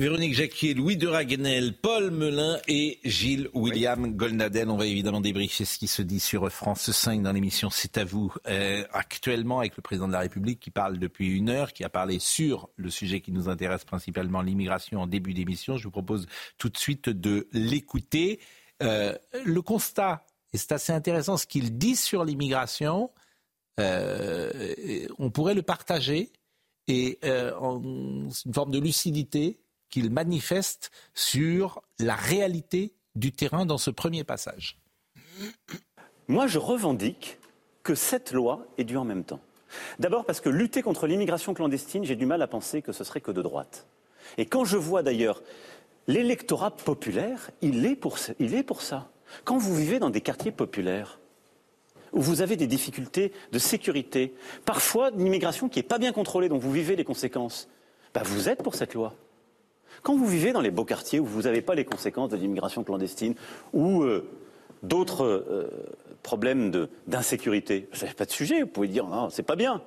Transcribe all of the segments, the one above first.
Véronique Jacquier, Louis de Raguenel, Paul Melun et Gilles William Golnadel. On va évidemment débriefer ce qui se dit sur France 5 dans l'émission C'est à vous. Euh, actuellement, avec le président de la République qui parle depuis une heure, qui a parlé sur le sujet qui nous intéresse principalement, l'immigration en début d'émission. Je vous propose tout de suite de l'écouter. Euh, le constat, et c'est assez intéressant, ce qu'il dit sur l'immigration, euh, on pourrait le partager et en une forme de lucidité qu'il manifeste sur la réalité du terrain dans ce premier passage. Moi, je revendique que cette loi est due en même temps. D'abord parce que lutter contre l'immigration clandestine, j'ai du mal à penser que ce serait que de droite. Et quand je vois d'ailleurs l'électorat populaire, il est, pour, il est pour ça. Quand vous vivez dans des quartiers populaires, où vous avez des difficultés de sécurité, parfois une immigration qui n'est pas bien contrôlée, dont vous vivez les conséquences, bah vous êtes pour cette loi. Quand vous vivez dans les beaux quartiers où vous n'avez pas les conséquences de l'immigration clandestine ou euh, d'autres euh, problèmes d'insécurité, vous n'avez pas de sujet, vous pouvez dire non, c'est pas bien.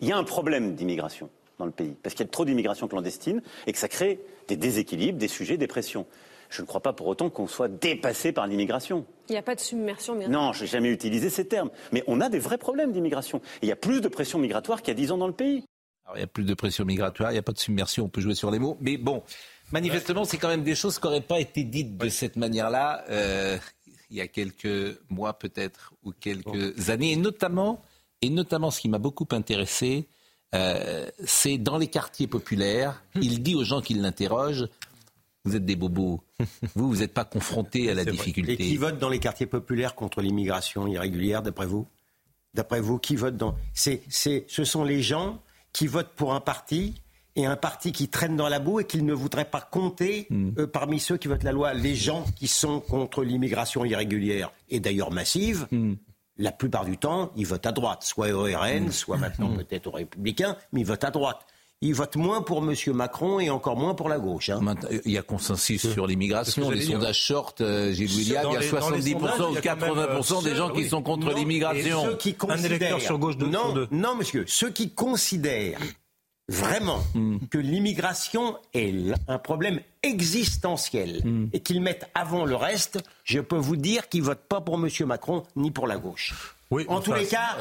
Il y a un problème d'immigration dans le pays, parce qu'il y a trop d'immigration clandestine et que ça crée des déséquilibres, des sujets, des pressions. Je ne crois pas pour autant qu'on soit dépassé par l'immigration. Il n'y a pas de submersion bien Non, je n'ai jamais utilisé ces termes. Mais on a des vrais problèmes d'immigration. Il y a plus de pression migratoire qu'il y a dix ans dans le pays il y a plus de pression migratoire, il n'y a pas de submersion, on peut jouer sur les mots. Mais bon, manifestement, c'est quand même des choses qui n'auraient pas été dites de cette manière-là euh, il y a quelques mois peut-être ou quelques années. Et notamment, et notamment, ce qui m'a beaucoup intéressé, euh, c'est dans les quartiers populaires, il dit aux gens qui l'interrogent, vous êtes des bobos. Vous, vous n'êtes pas confrontés à la difficulté. Et qui votent dans les quartiers populaires contre l'immigration irrégulière, d'après vous? D'après vous, qui vote dans c'est, Ce sont les gens qui votent pour un parti et un parti qui traîne dans la boue et qu'il ne voudrait pas compter hmm. euh, parmi ceux qui votent la loi. Les gens qui sont contre l'immigration irrégulière et d'ailleurs massive, hmm. la plupart du temps, ils votent à droite, soit au RN, hmm. soit maintenant peut-être aux Républicains, mais ils votent à droite ils votent moins pour M. Macron et encore moins pour la gauche. Hein. Il y a consensus sur l'immigration. Les sondages short, euh, Gilles William, il y a 70% ou 80% des gens qui sont contre l'immigration. Un électeur sur gauche de non, non, monsieur. Ceux qui considèrent vraiment hmm. que l'immigration est un problème existentiel hmm. et qu'ils mettent avant le reste, je peux vous dire qu'ils votent pas pour M. Macron ni pour la gauche en tous les cas,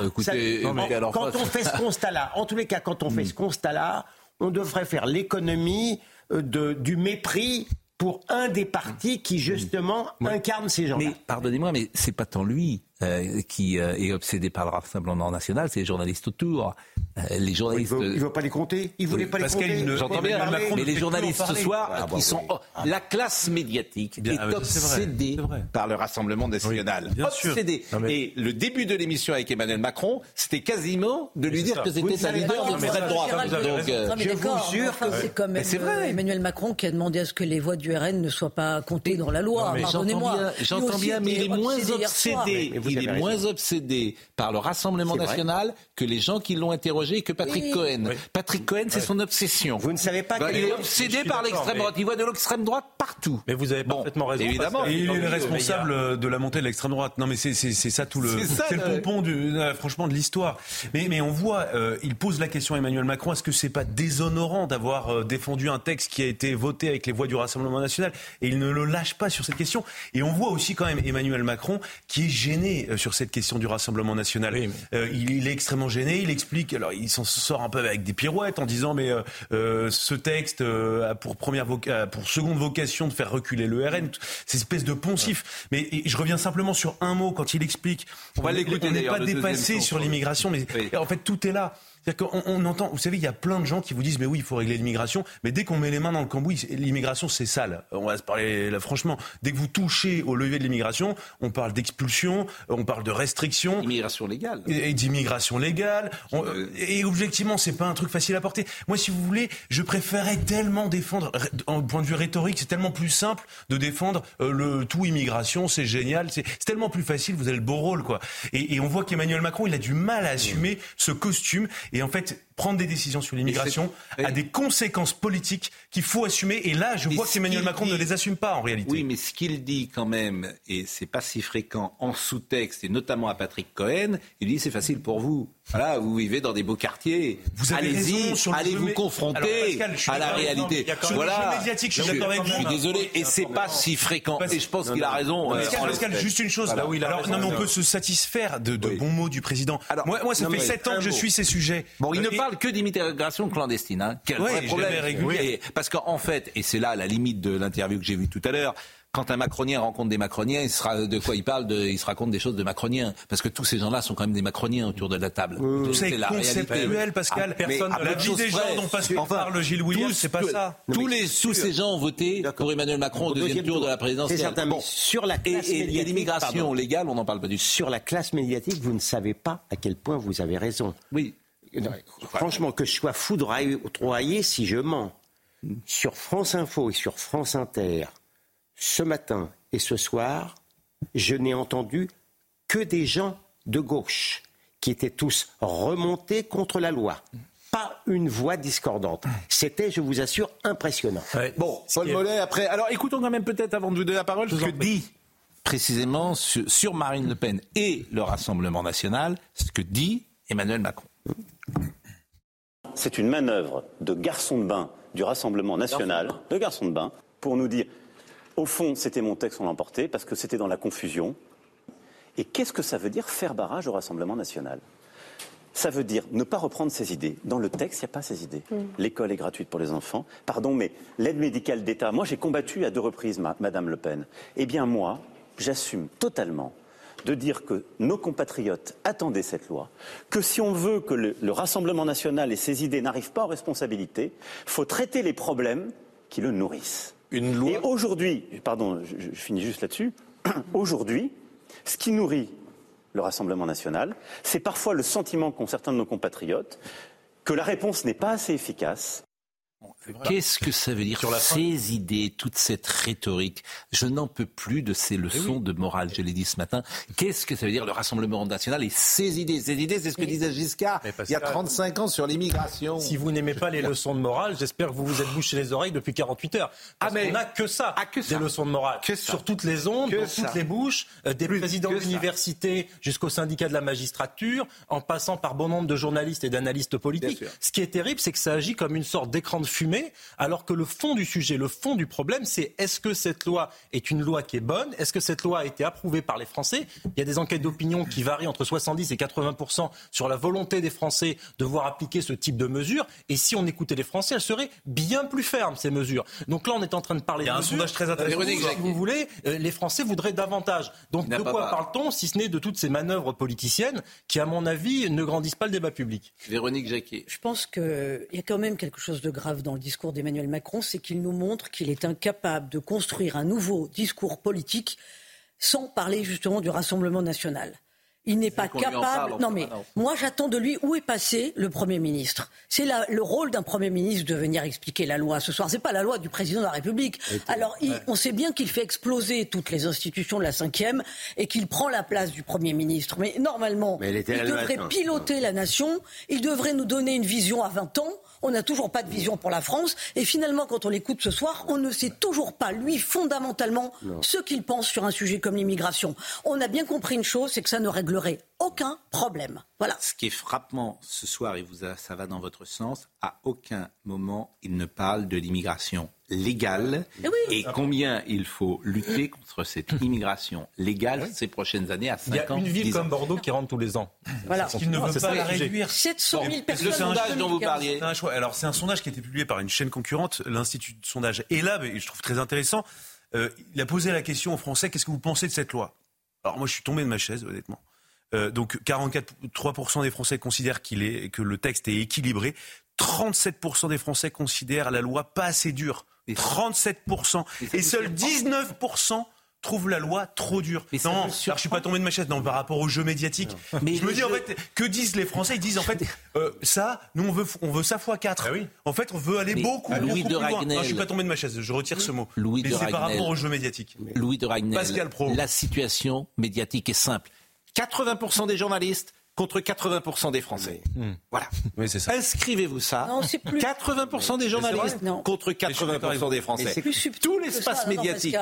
quand on fait ce constat-là, en tous les cas, quand on fait ce constat-là, on devrait faire l'économie euh, du mépris pour un des partis qui justement incarne ces gens-là. Mais pardonnez-moi, mais c'est pas tant lui. Euh, qui euh, est obsédé par le Rassemblement national, c'est les journalistes autour. Euh, les journalistes. il ne veut, pas les compter. Il voulait pas les compter. J'entends bien. Mais les journalistes ce soir, ah, qui sont ah. la classe médiatique est ah, obsédée par le Rassemblement national. obsédée. Et le début de l'émission avec Emmanuel Macron, c'était quasiment de lui dire que c'était un leader de cette droite. Donc, je vous jure que c'est comme Emmanuel Macron qui a demandé à ce que les voix du RN ne soient pas comptées dans la loi. Pardonnez-moi. J'entends bien, mais il est moins obsédé il est moins obsédé par le Rassemblement national que les gens qui l'ont interrogé que Patrick Cohen. Patrick Cohen, c'est son obsession. Vous ne savez pas bah, Il est obsédé par l'extrême droite. Il voit de l'extrême droite partout. Mais vous avez parfaitement raison. Évidemment. Et il est responsable de la montée de l'extrême droite. Non, mais c'est ça tout le. C'est le pompon, euh, franchement, de l'histoire. Mais, on voit, euh, il pose la question à Emmanuel Macron est-ce que c'est pas déshonorant d'avoir euh, défendu un texte qui a été voté avec les voix du Rassemblement national? Et il ne le lâche pas sur cette question. Et on voit aussi quand même Emmanuel Macron qui est gêné euh, sur cette question du Rassemblement national. Euh, il, est extrêmement gêné. Il explique, alors il s'en sort un peu avec des pirouettes en disant mais euh, ce texte a pour première pour seconde vocation de faire reculer le RN. Cette espèce de poncif. Mais je reviens simplement sur un mot quand il explique. On va l'écouter. On n'est pas dépassé sur l'immigration, mais en fait tout est là. C'est-à-dire qu'on on entend, vous savez, il y a plein de gens qui vous disent, mais oui, il faut régler l'immigration, mais dès qu'on met les mains dans le cambouis, l'immigration, c'est sale. On va se parler là, franchement. Dès que vous touchez au levier de l'immigration, on parle d'expulsion, on parle de restriction. Immigration légale. Et, d'immigration légale. et objectivement, c'est pas un truc facile à porter. Moi, si vous voulez, je préférais tellement défendre, en point de vue rhétorique, c'est tellement plus simple de défendre euh, le tout immigration, c'est génial, c'est tellement plus facile, vous avez le beau rôle, quoi. Et, et on voit qu'Emmanuel Macron, il a du mal à assumer ce costume. Et en fait, prendre des décisions sur l'immigration a des conséquences politiques qu'il faut assumer. Et là, je vois qu'Emmanuel Macron ne les assume pas en réalité. Oui, mais ce qu'il dit quand même, et c'est pas si fréquent en sous-texte, et notamment à Patrick Cohen, il dit c'est facile pour vous. Voilà, vous vivez dans des beaux quartiers. Vous allez-y, allez vous confronter à la réalité. Voilà. Médiatique, je suis d'accord avec vous. Je suis désolé, et c'est pas si fréquent. Et je pense qu'il a raison. Pascal, juste une chose. Là, alors, non, mais on peut se satisfaire de, bons mots du président. Alors, moi, moi ça fait sept ans que je suis ces sujets. Bon, il ne parle que d'immigration clandestine. Hein. Quel problème. Parce qu'en fait, et c'est là la limite de l'interview que j'ai vue tout à l'heure, quand un macronien rencontre des macroniens, il sera de quoi il parle de, Il se raconte des choses de macroniens, parce que tous ces gens-là sont quand même des macroniens autour de la table. c'est la conceptuel, Pascal. Ah, Personne. la vie des gens dont enfin, parle Gilles Williams, c'est pas ça. Tous les tous ces gens ont voté pour Emmanuel Macron au deuxième tour de la présidentielle. Bon. Sur la classe et il y a l'immigration légale, on n'en parle pas du tout. Sur la classe médiatique, vous ne savez pas à quel point vous avez raison. Oui. Franchement, que je sois foudroyé si je mens. Sur France Info et sur France Inter, ce matin et ce soir, je n'ai entendu que des gens de gauche qui étaient tous remontés contre la loi. Pas une voix discordante. C'était, je vous assure, impressionnant. bon, Paul Mollet, après. Alors écoutons quand même peut-être avant de vous donner la parole ce que dit précisément sur Marine Le Pen et le Rassemblement national, ce que dit Emmanuel Macron. C'est une manœuvre de garçon de bain du Rassemblement national, de garçon de bain, pour nous dire au fond, c'était mon texte, on l'emportait, parce que c'était dans la confusion. Et qu'est-ce que ça veut dire faire barrage au Rassemblement national? Ça veut dire ne pas reprendre ses idées. Dans le texte, il n'y a pas ces idées. Mm. L'école est gratuite pour les enfants. Pardon, mais l'aide médicale d'État, moi j'ai combattu à deux reprises Madame Le Pen. Eh bien moi, j'assume totalement de dire que nos compatriotes attendaient cette loi, que si on veut que le, Rassemblement national et ses idées n'arrivent pas en responsabilité, il faut traiter les problèmes qui le nourrissent. Une loi. Et aujourd'hui, pardon, je, je finis juste là-dessus, aujourd'hui, ce qui nourrit le Rassemblement national, c'est parfois le sentiment qu'ont certains de nos compatriotes que la réponse n'est pas assez efficace Qu'est-ce que ça veut dire Sur ces idées, toute cette rhétorique? Je n'en peux plus de ces leçons de morale, je l'ai dit ce matin. Qu'est-ce que ça veut dire le Rassemblement national et ces idées? Ces idées, c'est ce que disait Giscard il y a 35 ans sur l'immigration. Si vous n'aimez pas les leçons de morale, j'espère que vous vous êtes bouché les oreilles depuis 48 heures. ah mais on n'a que ça, ah, que des leçons de morale. Que sur toutes les ondes, dans toutes les bouches, euh, des présidents d'université jusqu'au syndicat de la magistrature, en passant par bon nombre de journalistes et d'analystes politiques. Ce qui est terrible, c'est que ça agit comme une sorte d'écran de fumée alors que le fond du sujet, le fond du problème, c'est est-ce que cette loi est une loi qui est bonne? Est-ce que cette loi a été approuvée par les Français? Il y a des enquêtes d'opinion qui varient entre 70 et 80% sur la volonté des Français de voir appliquer ce type de mesures. Et si on écoutait les Français, elles seraient bien plus fermes, ces mesures. Donc là, on est en train de parler Il y a un sondage très intéressant. Si vous voulez, euh, les Français voudraient davantage. Donc de quoi parle-t-on, si ce n'est de toutes ces manœuvres politiciennes qui, à mon avis, ne grandissent pas le débat public? Véronique Jacquet. Je pense qu'il y a quand même quelque chose de grave dans le discours d'Emmanuel Macron, c'est qu'il nous montre qu'il est incapable de construire un nouveau discours politique sans parler justement du Rassemblement national. Il n'est pas capable. Non, mais moi, j'attends de lui où est passé le Premier ministre. C'est le rôle d'un Premier ministre de venir expliquer la loi ce soir. C'est pas la loi du président de la République. Alors, on sait bien qu'il fait exploser toutes les institutions de la cinquième et qu'il prend la place du Premier ministre. Mais normalement, il devrait piloter la nation. Il devrait nous donner une vision à 20 ans on n'a toujours pas de vision pour la France. Et finalement, quand on l'écoute ce soir, on ne sait toujours pas, lui, fondamentalement, ce qu'il pense sur un sujet comme l'immigration. On a bien compris une chose, c'est que ça ne réglerait aucun problème. Voilà. Ce qui est frappant ce soir, et vous, ça va dans votre sens, à aucun moment il ne parle de l'immigration légale eh et combien il faut lutter contre cette immigration légale ces prochaines années à 5 ans. Il y a une ville comme Bordeaux qui rentre tous les ans. Voilà. Qui ne veut pas la réduire. 700 000 personnes. Le sondage dont vous parliez. Alors c'est un sondage qui a été publié par une chaîne concurrente, l'Institut de sondage ELAB, et je trouve très intéressant. Euh, il a posé la question aux Français, qu'est-ce que vous pensez de cette loi? Alors moi je suis tombé de ma chaise, honnêtement. Euh, donc 44,3% des Français considèrent qu'il est, que le texte est équilibré. 37% des Français considèrent la loi pas assez dure. 37%. Et, seuls 19% trouvent la loi trop dure. non, je suis pas tombé de ma chaise. Non, par rapport au jeu médiatique. Mais je me dis en fait, que disent les Français? Ils disent en fait, euh, ça, nous on veut, on veut ça fois 4 ah oui. En fait, on veut aller beaucoup, Louis de plus loin. Non, je suis pas tombé de ma chaise. Je retire ce mot. Louis mais c'est par rapport au jeu médiatique. Louis de Ragnel. Pascal Pro. La situation médiatique est simple. 80% des journalistes contre 80% des Français. Hmm. Voilà. Oui, c'est ça. Inscrivez-vous ça. Non, c'est plus... 80% des journalistes contre 80% des Français. C'est plus Tout l'espace médiatique.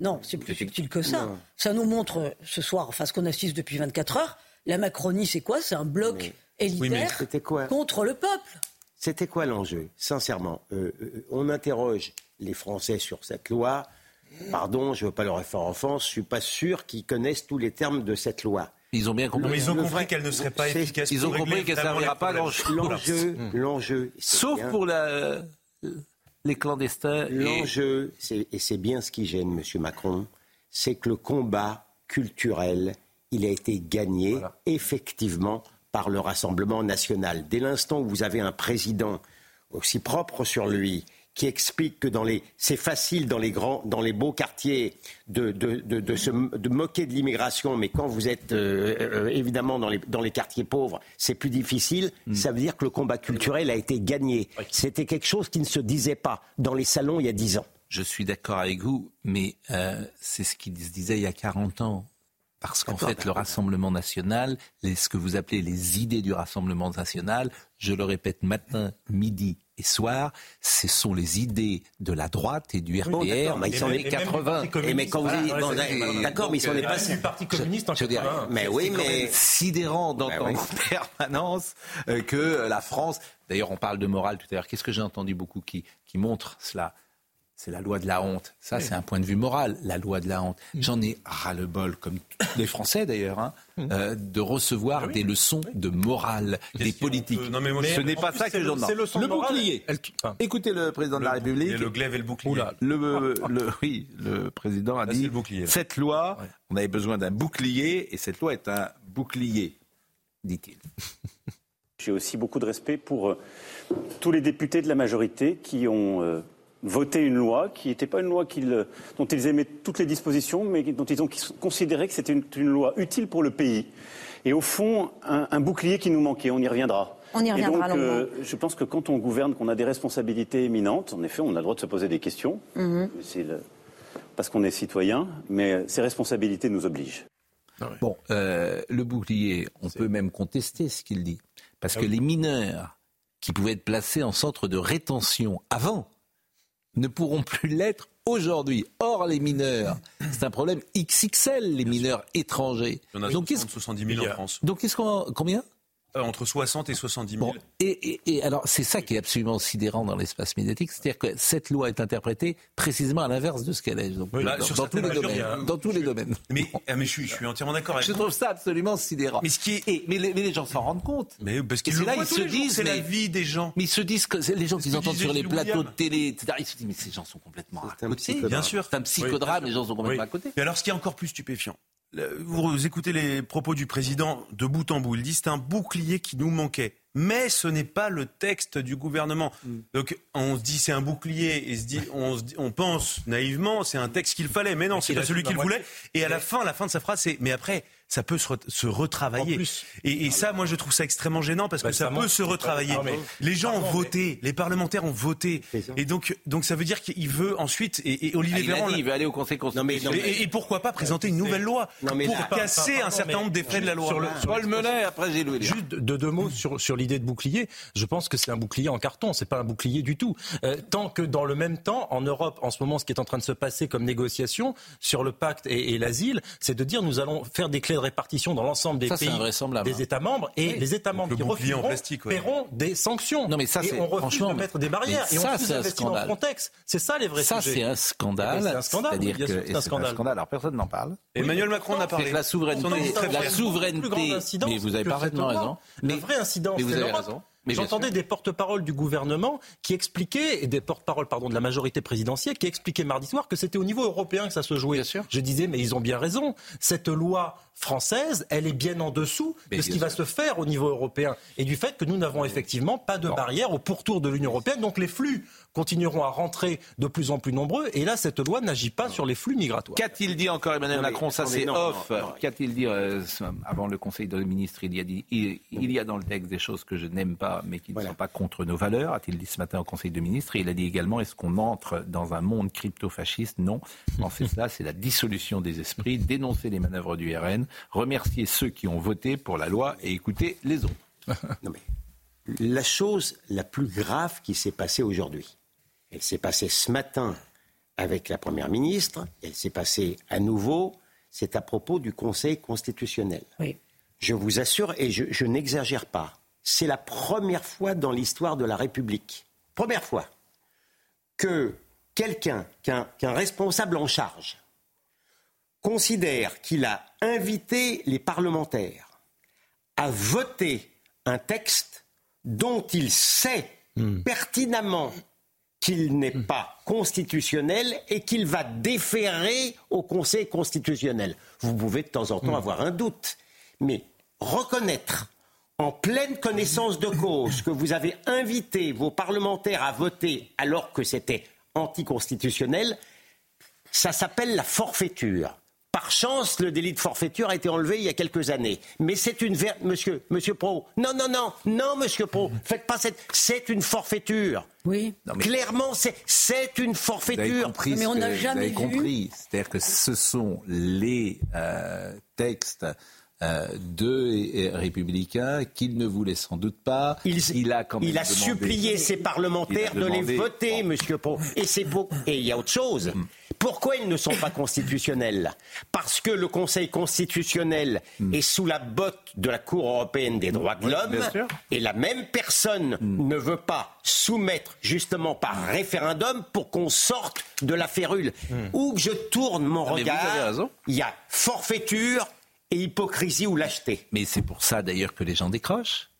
Non, c'est plus subtil que ça. Ça nous montre ce soir, enfin ce qu'on assiste depuis 24 heures, la Macronie, c'est quoi? C'est un bloc élitaire contre le peuple. C'était quoi l'enjeu? Sincèrement, euh, euh, on interroge les Français sur cette loi. Pardon, je ne veux pas leur faire offense, je ne suis pas sûr qu'ils connaissent tous les termes de cette loi. Ils ont bien compris. ils ont compris qu'elle ne serait pas efficace. Ils ont compris qu'elle ne servira pas grand-chose. L'enjeu, l'enjeu. Sauf pour la, les clandestins. L'enjeu, et c'est bien ce qui gêne M. Macron, c'est que le combat culturel, il a été gagné effectivement par le Rassemblement national. Dès l'instant où vous avez un président aussi propre sur lui, qui explique que dans les, c'est facile dans les grands, dans les beaux quartiers de, de, de, se de moquer de l'immigration, mais quand vous êtes euh, euh, évidemment dans les, dans les quartiers pauvres, c'est plus difficile. Hmm. Ça veut dire que le combat culturel a été gagné. C'était quelque chose qui ne se disait pas dans les salons il y a dix ans. Je suis d'accord avec vous, mais euh, c'est ce qui se disait il y a 40 ans. Parce qu'en fait, le Rassemblement national, ce que vous appelez les idées du Rassemblement national, je le répète matin, midi et soir, ce sont les idées de la droite et du RPR mais ils sont les 80. Et mais quand vous dites, d'accord, mais ils sont les pas du Parti communiste en 80. Mais oui, mais sidérant d'entendre en permanence euh, que la France. D'ailleurs, on parle de morale tout à l'heure. Qu'est-ce que j'ai entendu beaucoup qui, qui montre cela c'est la loi de la honte. Ça, c'est un point de vue moral, la loi de la honte. Mm. J'en ai ras-le-bol, comme les Français d'ailleurs, hein, mm. euh, de recevoir ah des leçons de morale des politiques. Ce n'est pas ça que j'en ai. Le bouclier. Écoutez le président de la République. le glaive et le bouclier. le, oui, le président a dit cette loi, on avait besoin d'un bouclier et cette loi est un bouclier, dit-il. J'ai aussi beaucoup de respect pour euh, tous les députés de la majorité qui ont euh, voter une loi qui n'était pas une loi dont ils aimaient toutes les dispositions, mais dont ils ont considéré que c'était une, loi utile pour le pays. Et au fond, un, bouclier qui nous manquait. On y reviendra. On y reviendra. Et donc, euh, je pense que quand on gouverne, qu'on a des responsabilités éminentes, en effet, on a le droit de se poser des questions. Mhm. parce qu'on est citoyen, mais ces responsabilités nous obligent. Ah bon, euh, le bouclier, on peut même contester ce qu'il dit. Parce ah que les mineurs qui pouvaient être placés en centre de rétention avant, ne pourront plus l'être aujourd'hui. Or, les mineurs, c'est un problème XXL, les mineurs étrangers. Il y en a Donc, 70 000 en France. Donc, qu'est-ce qu'on, combien? Entre 60 et 70 000. et, alors, c'est ça qui est absolument sidérant dans l'espace médiatique, c'est-à-dire que cette loi est interprétée précisément à l'inverse de ce qu'elle est. Donc, dans, tous les domaines, dans, tous les domaines. Mais, ah, mais je, suis, je, suis, entièrement d'accord avec Je trouve ça absolument sidérant. Mais, ce qui est, mais, les, gens s'en rendent compte. Mais parce qu'ils là, ils se disent, c'est la vie des gens. Mais ils se disent que les gens qu'ils entendent sur les plateaux de télé, etc. Ils se disent, mais ces gens sont complètement à côté. Bien sûr. C'est un psychodrame, les gens sont complètement à côté. Et alors, ce qui est encore plus stupéfiant, vous écoutez les propos du président de bout en bout. Il dit c'est un bouclier qui nous manquait. Mais ce n'est pas le texte du gouvernement. Mm. Donc on se dit c'est un bouclier et se dit, on, on pense naïvement c'est un texte qu'il fallait. Mais non, c'est pas celui qu'il voulait. Et à la fin, la fin de sa phrase c'est mais après ça peut se, se retravailler. Et, et, ça, moi, je trouve ça extrêmement gênant parce que bah, ça, peut se retravailler. Les gens ont voté, les parlementaires ont voté, et donc, donc ça veut dire qu'il veut ensuite. Et, Olivier ah, Véran, il, veut aller au Conseil constitutionnel. Et, pourquoi pas présenter une nouvelle loi pour casser un certain nombre d'effets de la loi. Sur le, Paul Menet, après j'ai Juste de deux mots sur, sur l'idée de bouclier. Je pense que c'est un bouclier en carton. C'est pas un bouclier du tout. Euh, tant que dans le même temps, en Europe, en ce moment, ce qui est en train de se passer comme négociation sur le pacte et, l'asile, c'est de dire nous allons faire des clés de répartition dans l'ensemble des pays, des États membres, et les États membres qui refuseront plastique, paieront des sanctions. Non, mais ça, et on refuse de mettre des barrières. Et ça, c'est un scandale. Frontex. C'est ça les vrais ça, sujets. c'est un scandale. C'est un scandale. C'est-à-dire que c'est un scandale. Alors personne n'en parle. Emmanuel Macron n'a parlé. La souveraineté, la souveraineté. Mais vous avez parfaitement raison. Le vrai incident, c'est J'entendais des porte-paroles du gouvernement qui expliquaient, et des porte-paroles pardon de la majorité présidentielle, qui expliquaient mardi soir que c'était au niveau européen que ça se jouait. Je disais, mais ils ont bien raison. Cette loi française, elle est bien en dessous de ce qui va se faire au niveau européen et du fait que nous n'avons effectivement pas de barrière au pourtour de l'Union européenne. Donc les flux continueront à rentrer de plus en plus nombreux. Et là, cette loi n'agit pas sur les flux migratoires. Qu'a-t-il dit encore Emmanuel Macron Ça, c'est off. Qu'a-t-il dit euh, avant le Conseil des ministres il y, a dit, il, y a dans le texte des choses que je n'aime pas mais qui ne sont pas contre nos valeurs, a-t-il dit ce matin au Conseil de ministres. Et il a dit également est-ce qu'on entre dans un monde crypto-fasciste? Non. fait cela, c'est la dissolution des esprits, dénoncer les manœuvres du RN, remercier ceux qui ont voté pour la loi et écouter les autres. non mais la chose la plus grave qui s'est passée aujourd'hui, elle s'est passée ce matin avec la Première ministre, elle s'est passée à nouveau, c'est à propos du Conseil constitutionnel. Oui. Je vous assure, et je, n'exagère pas, c'est la première fois dans l'histoire de la République, première fois, que quelqu'un, qu'un responsable en charge, considère qu'il a invité les parlementaires à voter un texte dont il sait hmm. pertinemment qu'il n'est hmm. pas constitutionnel et qu'il va déférer au Conseil constitutionnel. Vous pouvez de temps en temps hmm. avoir un doute, mais reconnaître en pleine connaissance de cause que vous avez invité vos parlementaires à voter alors que c'était anticonstitutionnel, ça s'appelle la forfaiture. Par chance, le délit de forfaiture a été enlevé il y a quelques années. Mais c'est une monsieur, monsieur Pro. Non, non, non, non, monsieur Pro. Faites pas cette. C'est une forfaiture. Oui. Clairement, c'est c'est une forfaiture. mais on n'a jamais compris. C'est-à-dire que ce sont les euh, textes de républicains qu'il ne voulait sans doute pas. Il, a, quand il a supplié ses parlementaires de les voter, Monsieur Pau. Et c'est beau. Et il y a autre chose. Mm. Pourquoi ils ne sont pas constitutionnels? Parce que le Conseil constitutionnel mm. est sous la botte de la Cour européenne des droits de l'homme et la même personne mm. ne veut pas soumettre justement par référendum pour qu'on sorte de la férule. Où que je tourne mon regard, il y a forfaiture, et hypocrisie ou lâcheté. Mais c'est pour ça d'ailleurs que les gens décrochent.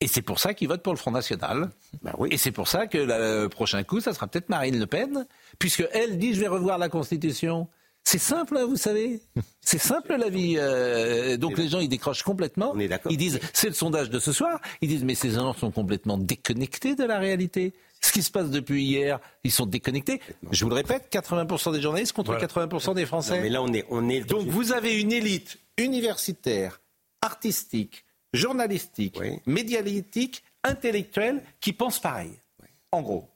Et c'est pour ça qu'ils votent pour le Front National. Ben oui. Et c'est pour ça que le prochain coup, ça sera peut-être Marine Le Pen, puisque elle dit je vais revoir la Constitution. C'est simple, hein, vous savez. C'est simple la vie. Euh, donc les gens, ils décrochent complètement. ils disent, c'est le sondage de ce soir. Ils disent, mais ces gens sont complètement déconnectés de la réalité. Ce qui se passe depuis hier, ils sont déconnectés. Je vous le répète, 80% des journalistes contre 80% des Français. mais là, on est, on est. Donc vous avez une élite universitaire, artistique, journalistique, médiatique, intellectuelle qui pense pareil. En gros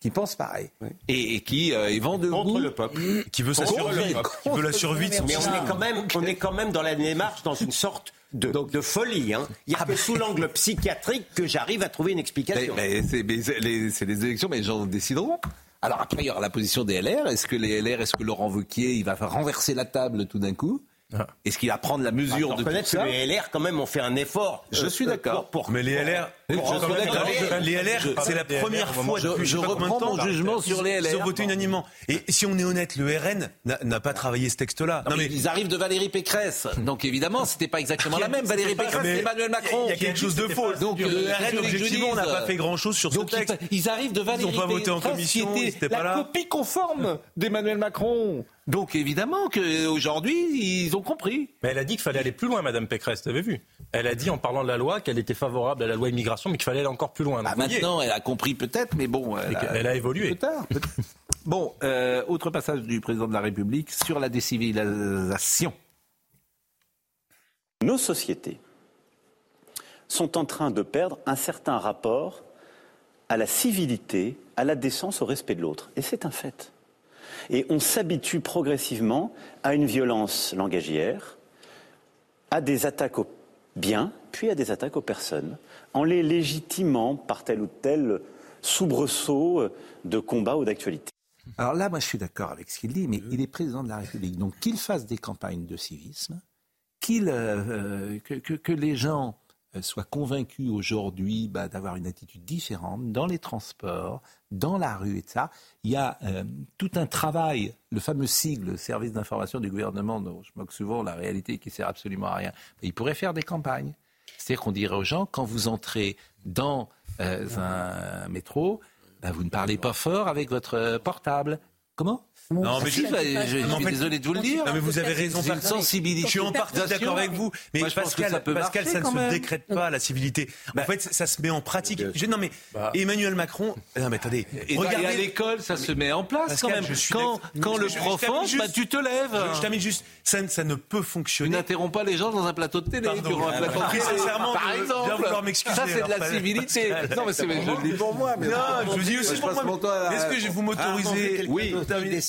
qui pense pareil et, qui euh, est vent de contre le peuple, qui veut sa survie, qui veut la survie. Mais on est quand même, on est quand même dans la démarche dans une sorte de, de folie. Hein. Il y a ah, que sous l'angle psychiatrique que j'arrive à trouver une explication. Mais, c'est les, élections, mais les gens décideront. Alors après, il y aura la position des LR. Est-ce que les LR, est-ce que Laurent Wauquiez, il va renverser la table tout d'un coup? Ah. Est-ce qu'il va prendre la mesure bah, de tout ça que les LR, quand même, ont fait un effort. Je suis d'accord. Mais les LR, les LR, c'est la première fois je, je reprends mon jugement sur les LR. Ils ont voté unanimement. Et si on est honnête, le RN n'a pas travaillé ce texte-là. Non, mais ils arrivent de Valérie Pécresse. Donc évidemment, c'était pas exactement la même. Valérie Pécresse, c'est Emmanuel Macron. Il y a quelque chose de faux. Donc le RN, objectivement, on n'a pas fait grand-chose sur ce texte. Ils arrivent de Valérie Pécresse. Ils n'ont pas voté en commission. C'était la copie conforme d'Emmanuel Macron. Donc évidemment qu'aujourd'hui, ils ont compris. Mais elle a dit qu'il fallait aller plus loin, Madame Pécresse, tu avais vu Elle a dit en parlant de la loi qu'elle était favorable à la loi immigration mais qu'il fallait aller encore plus loin. Bah, maintenant, elle a compris peut-être, mais bon. Elle, a, évolué. bon, euh, autre passage du président de la République sur la décivilisation. Nos sociétés sont en train de perdre un certain rapport à la civilité, à la décence, au respect de l'autre. Et c'est un fait. Et on s'habitue progressivement à une violence langagière, à des attaques aux biens, puis à des attaques aux personnes, en les légitimant par tel ou tel soubresaut de combat ou d'actualité. Alors là, moi, je suis d'accord avec ce qu'il dit, mais il est président de la République. Donc qu'il fasse des campagnes de civisme, qu'il, euh, que, que, les gens euh, soient convaincus aujourd'hui bah, d'avoir une attitude différente dans les transports, dans la rue et ça. Il y a euh, tout un travail, le fameux sigle, service d'information du gouvernement, dont je moque souvent la réalité qui sert absolument à rien. il pourrait faire des campagnes. C'est-à-dire qu'on dirait aux gens, quand vous entrez dans euh, un métro, ben, vous ne parlez pas fort avec votre portable. Comment? Non, mais je, suis désolé de vous le dire. Non, mais vous avez raison. Une sensibilité. Je suis en partie d'accord avec vous. Mais Pascal, ça, Pascal, ça ne se décrète pas la civilité. En bah, fait, ça se met en pratique. non, mais bah. Emmanuel Macron. Non, mais attendez. regardez à l'école, ça se met en place quand même. Quand, quand le prof bah, tu te lèves. Je termine juste. Ça, ça ne peut fonctionner. Tu n'interromps pas les gens dans un plateau de télé. Durant un plateau de Par exemple. Ça, c'est de la civilité. Non, mais c'est je le dis pour moi. Non, je vous dis aussi pour moi. Est-ce que vous m'autorisez Oui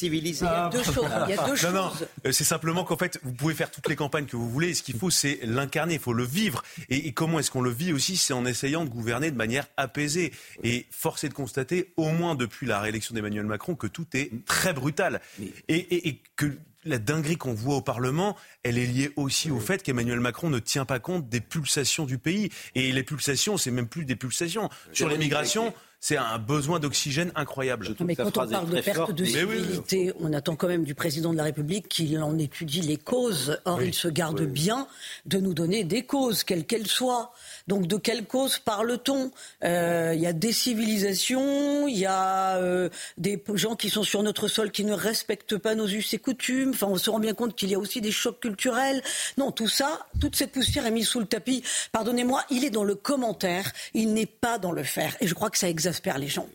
civilisé. Il y a deux choses. Il y a deux choses. Non, non, euh, c'est simplement qu'en fait, vous pouvez faire toutes les campagnes que vous voulez. Ce qu'il faut, c'est l'incarner. Il faut le vivre. Et, comment est-ce qu'on le vit aussi C'est en essayant de gouverner de manière apaisée. Et force est de constater, au moins depuis la réélection d'Emmanuel Macron, que tout est très brutal. Et, et que la dinguerie qu'on voit au Parlement, elle est liée aussi au fait qu'Emmanuel Macron ne tient pas compte des pulsations du pays. Et les pulsations, c'est même plus des pulsations. Sur l'immigration, c'est un besoin d'oxygène incroyable. mais quand on parle de perte de civilité, on attend quand même du président de la République qu'il en étudie les causes. Or, il se garde bien de nous donner des causes, quelles qu'elles soient. Donc, de quelles causes parle-t-on? Euh, Il y a des civilisations, il y a euh, des gens qui sont sur notre sol qui ne respectent pas nos us et coutumes. Enfin, on se rend bien compte qu'il y a aussi des chocs culturels. Non, tout ça, toute cette poussière est mise sous le tapis. Pardonnez-moi, il est dans le commentaire, il n'est pas dans le faire. Et je crois que ça exagère les gens.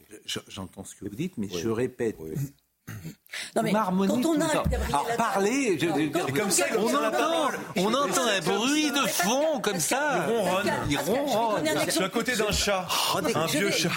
J'entends ce que vous dites, mais je répète. Non mais quand on a Alors parler, comme ça, on entend, on entend un bruit de fond comme ça. Il ronronne. Il Je suis à côté d'un chat, oh, un vieux chat.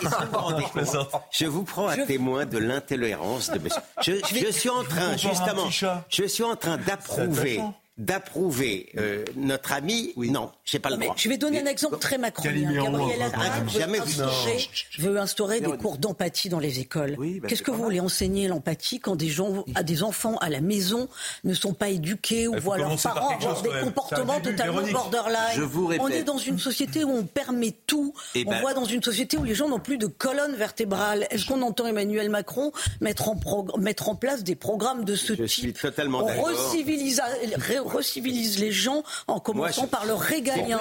Je vous prends à témoin de l'intolérance de monsieur. Je suis en train, justement, je suis en train d'approuver d'approuver euh, notre ami, oui. non, j'ai pas le droit. Je vais donner un exemple très macronien. Gabriel Attal veut, instaurer, veut instaurer des cours d'empathie dans les écoles. Bah, Qu'est-ce que vous voulez enseigner l'empathie quand des gens, à des enfants à la maison ne sont pas éduqués ou voient leurs parents avoir des comportements totalement borderline On est dans une société où on permet tout. Et eh on ben... voit dans une société où les gens n'ont plus de colonne vertébrale. Est-ce qu'on entend Emmanuel Macron mettre en, mettre en place des programmes de ce Je type suis totalement On recivilise les gens en commençant par le régalien.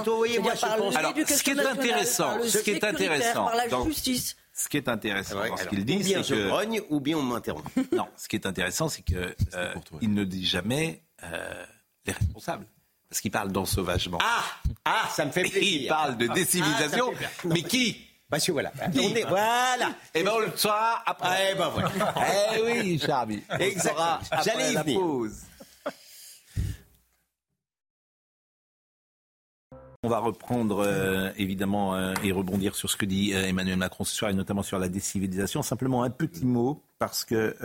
Alors, ce qui est intéressant, ce qui est intéressant, par la justice. Ce qui est intéressant ce qu'il dit, c'est que... grogne ou bien on m'interrompt. Non, ce qui est intéressant, c'est qu'il euh, ne dit jamais euh, les responsables. Parce qu'il parle d'ensauvagement. Ah, ah, ça me fait plaisir. il parle de ah, décivilisation. mais qui? Parce que voilà. On est, voilà. Et eh ben on le saura après. Eh ben voilà. eh oui, Charmy. Exactement. J'allais y venir. Pause. On va reprendre euh, évidemment euh, et rebondir sur ce que dit euh, Emmanuel Macron ce soir et notamment sur la décivilisation. Simplement un petit mot parce que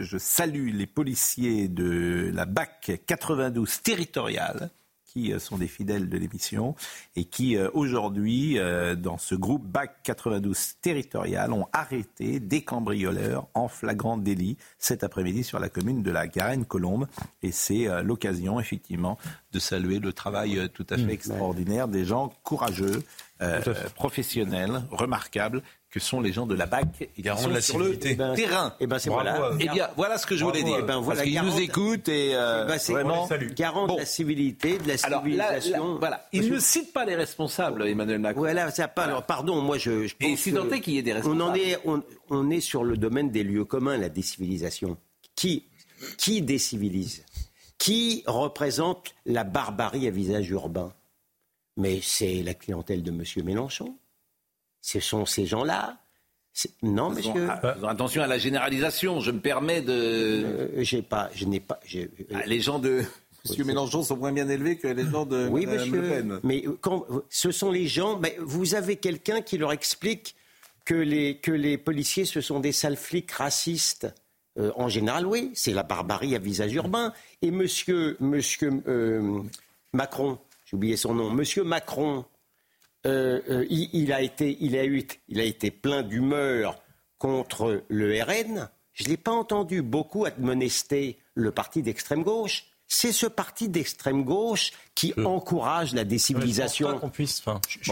je salue les policiers de la BAC 92 territoriale qui euh, sont des fidèles de l'émission et qui euh, aujourd'hui, euh, dans ce groupe BAC 92 territorial, ont arrêté des cambrioleurs en flagrant délit cet après-midi sur la commune de la Garenne-Colombe. Et c'est l'occasion, effectivement, de saluer le travail tout à fait mmh. extraordinaire des gens courageux, professionnels, remarquables, que sont les gens de la BAC et qui sont la sur le terrain. Et eh ben c'est voilà. Eh bien voilà ce que je voulais dire. Eh ben, voilà, Parce qu'ils nous écoutent et euh, ben, vraiment garant de la civilité, de la civilisation. voilà. Il ne cite pas les responsables, Emmanuel Macron. Voilà, ça pas. Alors, pardon, moi je. je et si tant est qu'il y ait des responsables. On en est, on, on est sur le domaine des lieux communs, la décivilisation. Qui, qui décivilise? Qui représente la barbarie à visage urbain? Mais c'est la clientèle de M. Mélenchon ce sont ces gens-là. Non, monsieur. attention à la généralisation. Je me permets de. Euh, j'ai pas, je n'ai pas. Euh, ah, les gens de. Monsieur Mélenchon sont moins bien élevés que les gens de oui, monsieur, Le Pen. Mais quand ce sont les gens, mais vous avez quelqu'un qui leur explique que les, que les policiers ce sont des sales flics racistes. Euh, en général, oui, c'est la barbarie à visage urbain. Et monsieur, monsieur Macron, j'ai oublié son nom, monsieur Macron, euh, euh, il, a été, il, a eu, il a été plein d'humeur contre le RN. Je ne l'ai pas entendu beaucoup admonester le parti d'extrême gauche. C'est ce parti d'extrême gauche qui encourage la décivilisation. Je ne suis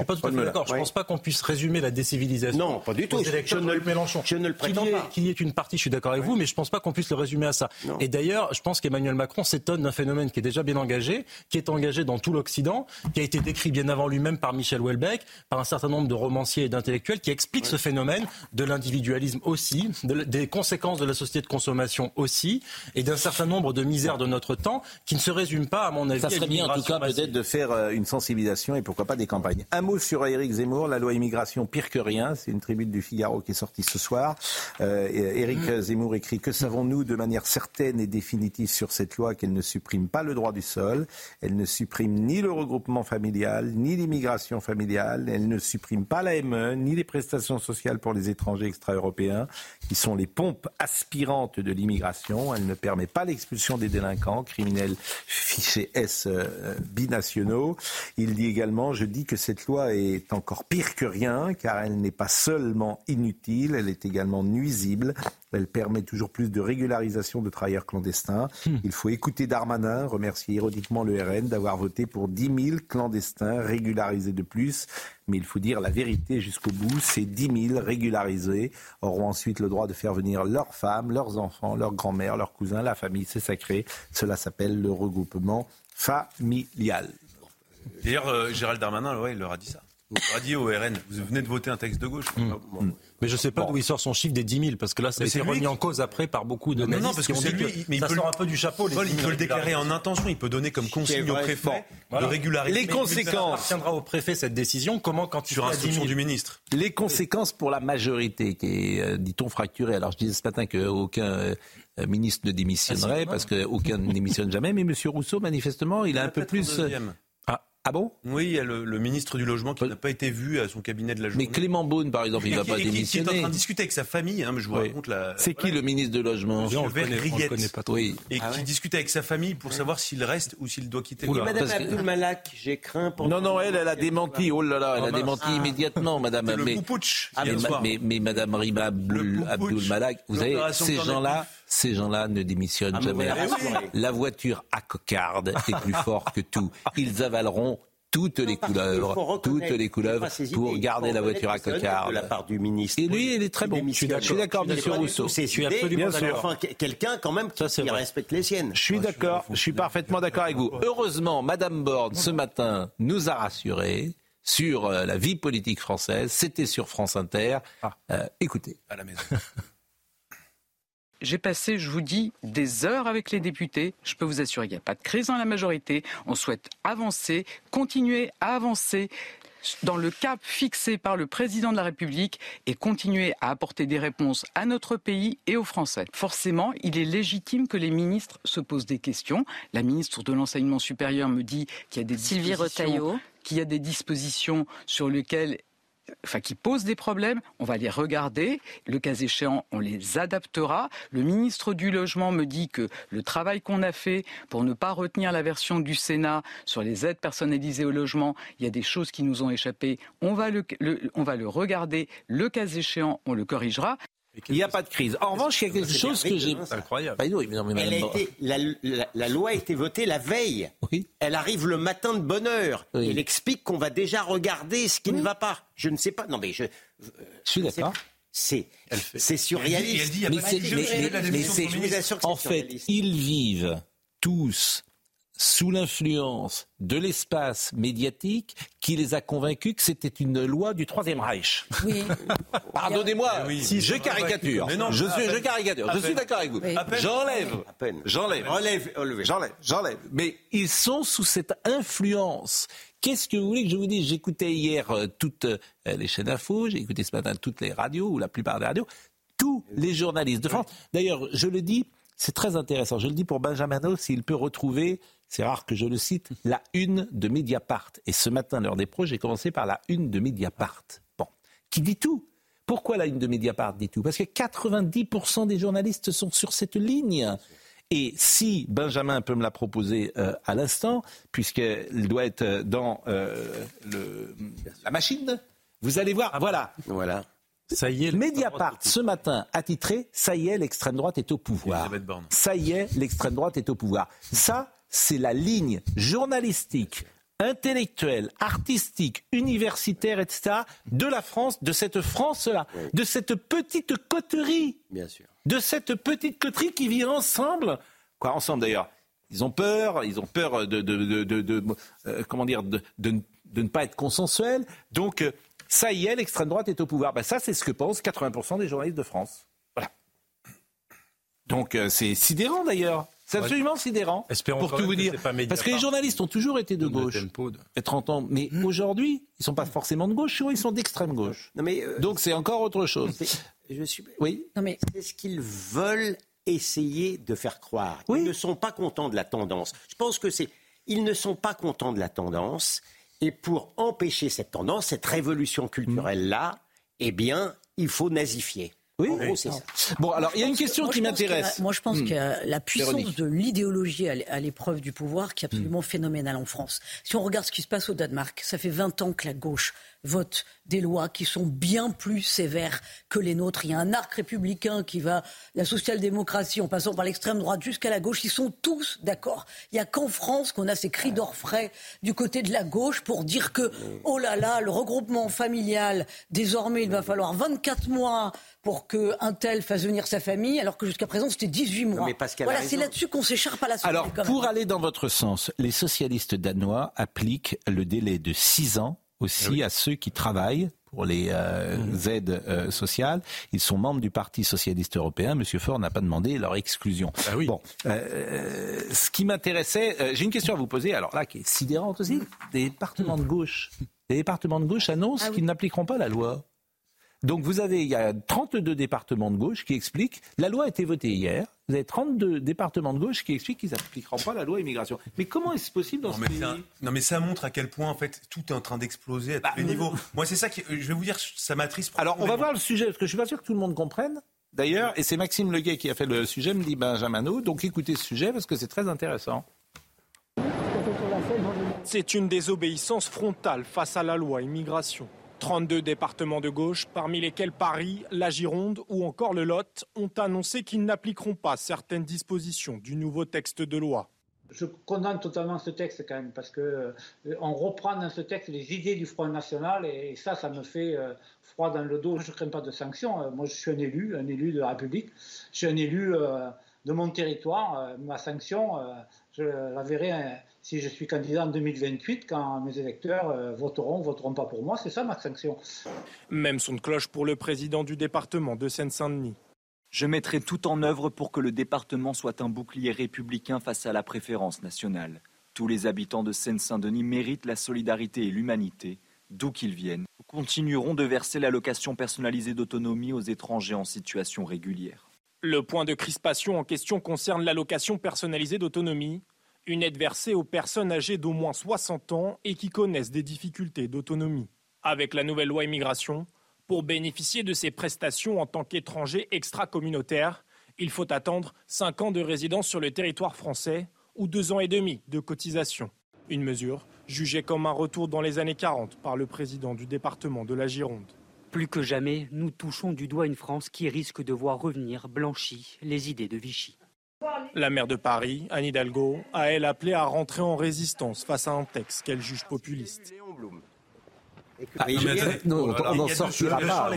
pas tout à fait d'accord. Je ne pense pas qu'on puisse résumer la décivilisation. Non, pas du tout. Je ne, le, Mélenchon. je ne le prétends pas. Qu'il y ait une partie, je suis d'accord avec vous, mais je ne pense pas qu'on puisse le résumer à ça. Et d'ailleurs, je pense qu'Emmanuel Macron s'étonne d'un phénomène qui est déjà bien engagé, qui est engagé dans tout l'Occident, qui a été décrit bien avant lui-même par Michel Houellebecq, par un certain nombre de romanciers et d'intellectuels, qui expliquent ce phénomène de l'individualisme aussi, des conséquences de la société de consommation aussi, et d'un certain nombre de misères de notre temps qui ne se résume pas, à mon avis, Ça serait bien, en tout cas, peut-être de faire euh, une sensibilisation et pourquoi pas des campagnes. Un mot sur Éric Zemmour, la loi immigration pire que rien. C'est une tribune du Figaro qui est sortie ce soir. Euh, Éric mm. Zemmour écrit Que savons-nous de manière certaine et définitive sur cette loi qu'elle ne supprime pas le droit du sol, elle ne supprime ni le regroupement familial, ni l'immigration familiale, elle ne supprime pas la ME, ni les prestations sociales pour les étrangers extra-européens, qui sont les pompes aspirantes de l'immigration. Elle ne permet pas l'expulsion des délinquants, criminels fichés S euh, binationaux. Il dit également, je dis que cette loi est encore pire que rien, car elle n'est pas seulement inutile, elle est également nuisible. Elle permet toujours plus de régularisation de travailleurs clandestins. Hmm. Il faut écouter Darmanin, remercier ironiquement le RN d'avoir voté pour 10 000 clandestins régularisés de plus. Mais il faut dire la vérité jusqu'au bout. Ces 10 000 régularisés auront ensuite le droit de faire venir leurs femmes, leurs enfants, leurs grands-mères, leurs cousins. La famille, c'est sacré. Cela s'appelle le regroupement familial. D'ailleurs, euh, Gérald Darmanin, ouais, il leur a dit ça. Dit au RN, vous venez de voter un texte de gauche. Hmm. Mais je ne sais pas d'où il sort son chiffre des 10 000, parce que là, ça a été remis en cause après par beaucoup de non, non, parce que c'est lui, mais il peut sort un peu du chapeau. il peut le déclarer en intention, il peut donner comme consigne au préfet de régulariser. Les conséquences. Appartiendra au préfet cette décision. Comment quand il sur instruction du ministre. Les conséquences pour la majorité qui est, euh, dit-on, fracturée. Alors je disais ce matin qu'aucun euh, ministre ne démissionnerait ah, parce qu'aucun ne démissionne jamais. Mais M. Rousseau, manifestement, il a un peu plus. Ah bon? Oui, il y a le, ministre du Logement qui n'a pas été vu à son cabinet de la journée. Mais Clément Beaune, par exemple, il ne va pas démissionner. Qui est en train de discuter avec sa famille, hein, mais je vous raconte la... C'est qui le ministre du Logement Jean connaît pas trop. Oui. Et ah qui discute avec sa famille pour savoir s'il reste ou s'il doit quitter. Oula, Madame Abdul Malak, j'ai craint pour... Non, non, elle, elle a démenti. Oh là là, elle a ah, démenti immédiatement, Madame. Le mais, mais, mais, Madame Rima Abdul, Malak, vous savez, ces gens-là ces gens-là ne démissionnent jamais. La voiture à cocarde est plus fort que tout. Ils avaleront toutes les couleuvres, toutes les couleuvres pour garder la voiture à cocarde. De la part du ministre. Et lui, il est très bon. Je suis d'accord, Monsieur Rousseau. C'est absolument enfin quelqu'un quand même qui, respecte les siennes. Je suis d'accord. Je suis parfaitement d'accord avec vous. Heureusement, Madame Borne ce matin nous a rassurés sur euh, la vie politique française. C'était sur France Inter. Ah. Euh, écoutez. À la maison. J'ai passé, je vous dis, des heures avec les députés. Je peux vous assurer qu'il n'y a pas de crise dans la majorité. On souhaite avancer, continuer à avancer dans le cap fixé par le président de la République et continuer à apporter des réponses à notre pays et aux Français. Forcément, il est légitime que les ministres se posent des questions. La ministre de l'enseignement supérieur me dit qu'il y a des Sylvie Retailleau qu'il y a des dispositions sur lesquelles enfin, qui posent des problèmes, on va les regarder. Le cas échéant, on les adaptera. Le ministre du Logement me dit que le travail qu'on a fait pour ne pas retenir la version du Sénat sur les aides personnalisées au logement, il y a des choses qui nous ont échappé. On va le, on va le regarder. Le cas échéant, on le corrigera. Il n'y a pas de crise. En revanche, il y a quelque chose que j'ai. incroyable. Bah, la, loi a été votée la veille. Oui. Elle arrive le matin de bonne heure. Elle explique qu'on va déjà regarder ce qui ne va pas. Je ne sais pas. Non, mais je. Je suis d'accord. C'est surréaliste. en fait, ils vivent tous sous l'influence de l'espace médiatique qui les a convaincus que c'était une loi du Troisième Reich. Oui. Pardonnez-moi, si je caricature. je, suis, je caricature. Je suis d'accord avec vous. J'enlève. J'enlève. J'enlève. J'enlève. Mais ils sont sous cette influence. Qu'est-ce que vous voulez que je vous dise? J'écoutais hier euh, toutes euh, les chaînes d'infos, j'ai écouté ce matin toutes les radios, ou la plupart des radios, tous les journalistes de France. D'ailleurs, je le dis, c'est très intéressant. Je le dis pour Benjamin s'il peut retrouver c'est rare que je le cite, la une de Mediapart. Et ce matin, l'heure des pros, j'ai commencé par la une de Mediapart. Bon, qui dit tout? Pourquoi la une de Mediapart dit tout? Parce que 90% des journalistes sont sur cette ligne. Et si Benjamin peut me la proposer euh, à l'instant, puisqu'elle doit être dans euh, le, la machine, vous allez voir, voilà. Voilà. Ça y est, Mediapart ce matin a titré Ça y est, l'extrême droite est au pouvoir. Ça y est, l'extrême droite est au pouvoir. Ça, c'est la ligne journalistique intellectuelle, artistique, universitaire, etc., de la France, de cette France-là, de cette petite coterie. Bien sûr. De cette petite coterie qui vit ensemble. Quoi, ensemble d'ailleurs Ils ont peur, ils ont peur de, de, de, euh, comment dire, de, ne pas être consensuels. Donc, euh, ça y est, l'extrême droite est au pouvoir. Ben, ça, c'est ce que pensent 80% des journalistes de France. Voilà. Donc, euh, c'est sidérant d'ailleurs. C'est absolument sidérant. pour tout vous dire. Parce que les journalistes ont toujours été de gauche. Et 30 ans. Mais hmm. aujourd'hui, ils ne sont pas forcément de gauche, ils sont d'extrême gauche. Euh, Donc c'est encore autre chose. Je suis... Oui. mais... C'est ce qu'ils veulent essayer de faire croire. Ils ne sont pas contents de la tendance. Je pense que c'est. Ils ne sont pas contents de la tendance. Et pour empêcher cette tendance, cette révolution culturelle-là, eh bien, il faut nazifier. Oui, c'est ça. Bon, alors il y a une question qui m'intéresse. Moi, je pense hmm. qu'il y a la puissance de l'idéologie à l'épreuve du pouvoir qui est absolument hmm. phénoménale en France. Si on regarde ce qui se passe au Danemark, ça fait 20 ans que la gauche vote des lois qui sont bien plus sévères que les nôtres. Il y a un arc républicain qui va, la social-démocratie, en passant par l'extrême droite jusqu'à la gauche, ils sont tous d'accord. Il n'y a qu'en France qu'on a ces cris d'orfraie du côté de la gauche pour dire que, oh là là, le regroupement familial, désormais, il va falloir 24 mois pour qu'un tel fasse venir sa famille, alors que jusqu'à présent, c'était 18 mois. Mais voilà, c'est là-dessus qu'on s'écharpe à la suite. Alors, pour aller dans votre sens, les socialistes danois appliquent le délai de 6 ans aussi ah à ceux qui travaillent pour les euh, mmh. aides euh, sociales. Ils sont membres du Parti socialiste européen. Monsieur Faure n'a pas demandé leur exclusion. Ah oui. Bon, euh, ce qui m'intéressait, j'ai une question à vous poser. Alors là, qui est sidérante aussi. Des départements de gauche, des départements de gauche annoncent ah qu'ils n'appliqueront pas la loi. Donc vous avez, il y a 32 départements de gauche qui expliquent, la loi a été votée hier, vous avez 32 départements de gauche qui expliquent qu'ils n'appliqueront pas la loi immigration. Mais comment est-ce possible dans non, ce pays Non mais ça montre à quel point en fait tout est en train d'exploser à tous bah, les niveaux. Moi c'est ça qui, je vais vous dire, ça m'attriste. Alors on va voir le sujet, parce que je suis pas sûr que tout le monde comprenne. D'ailleurs, et c'est Maxime Leguet qui a fait le sujet, me dit Benjamin donc écoutez ce sujet parce que c'est très intéressant. C'est une désobéissance frontale face à la loi immigration. 32 départements de gauche, parmi lesquels Paris, la Gironde ou encore le Lot, ont annoncé qu'ils n'appliqueront pas certaines dispositions du nouveau texte de loi. Je condamne totalement ce texte quand même, parce qu'on euh, reprend dans ce texte les idées du Front National, et, ça, ça me fait euh, froid dans le dos. Je ne crains pas de sanctions. Euh, moi, je suis un élu, un élu de la République. Je suis un élu de mon territoire. ma sanction, je la verrai si je suis candidat en 2028, quand mes électeurs euh, voteront ou voteront pas pour moi. C'est ça ma sanction. Même son de cloche pour le président du département de Seine-Saint-Denis. Je mettrai tout en œuvre pour que le département soit un bouclier républicain face à la préférence nationale. Tous les habitants de Seine-Saint-Denis méritent la solidarité et l'humanité, d'où qu'ils viennent. Nous continuerons de verser l'allocation personnalisée d'autonomie aux étrangers en situation régulière. Le point de crispation en question concerne l'allocation personnalisée d'autonomie, une aide versée aux personnes âgées d'au moins 60 ans et qui connaissent des difficultés d'autonomie. Avec la nouvelle loi immigration, pour bénéficier de ces prestations en tant qu'étranger extra-communautaire, il faut attendre 5 ans de résidence sur le territoire français ou 2 ans et demi de cotisation. Une mesure jugée comme un retour dans les années 40 par le président du département de la Gironde. Plus que jamais, nous touchons du doigt une France qui risque de voir revenir blanchies les idées de Vichy. La maire de Paris, Anne Hidalgo, a elle appelé à rentrer en résistance face à un texte qu'elle juge populiste. Ah, non, on n'en sortira pas.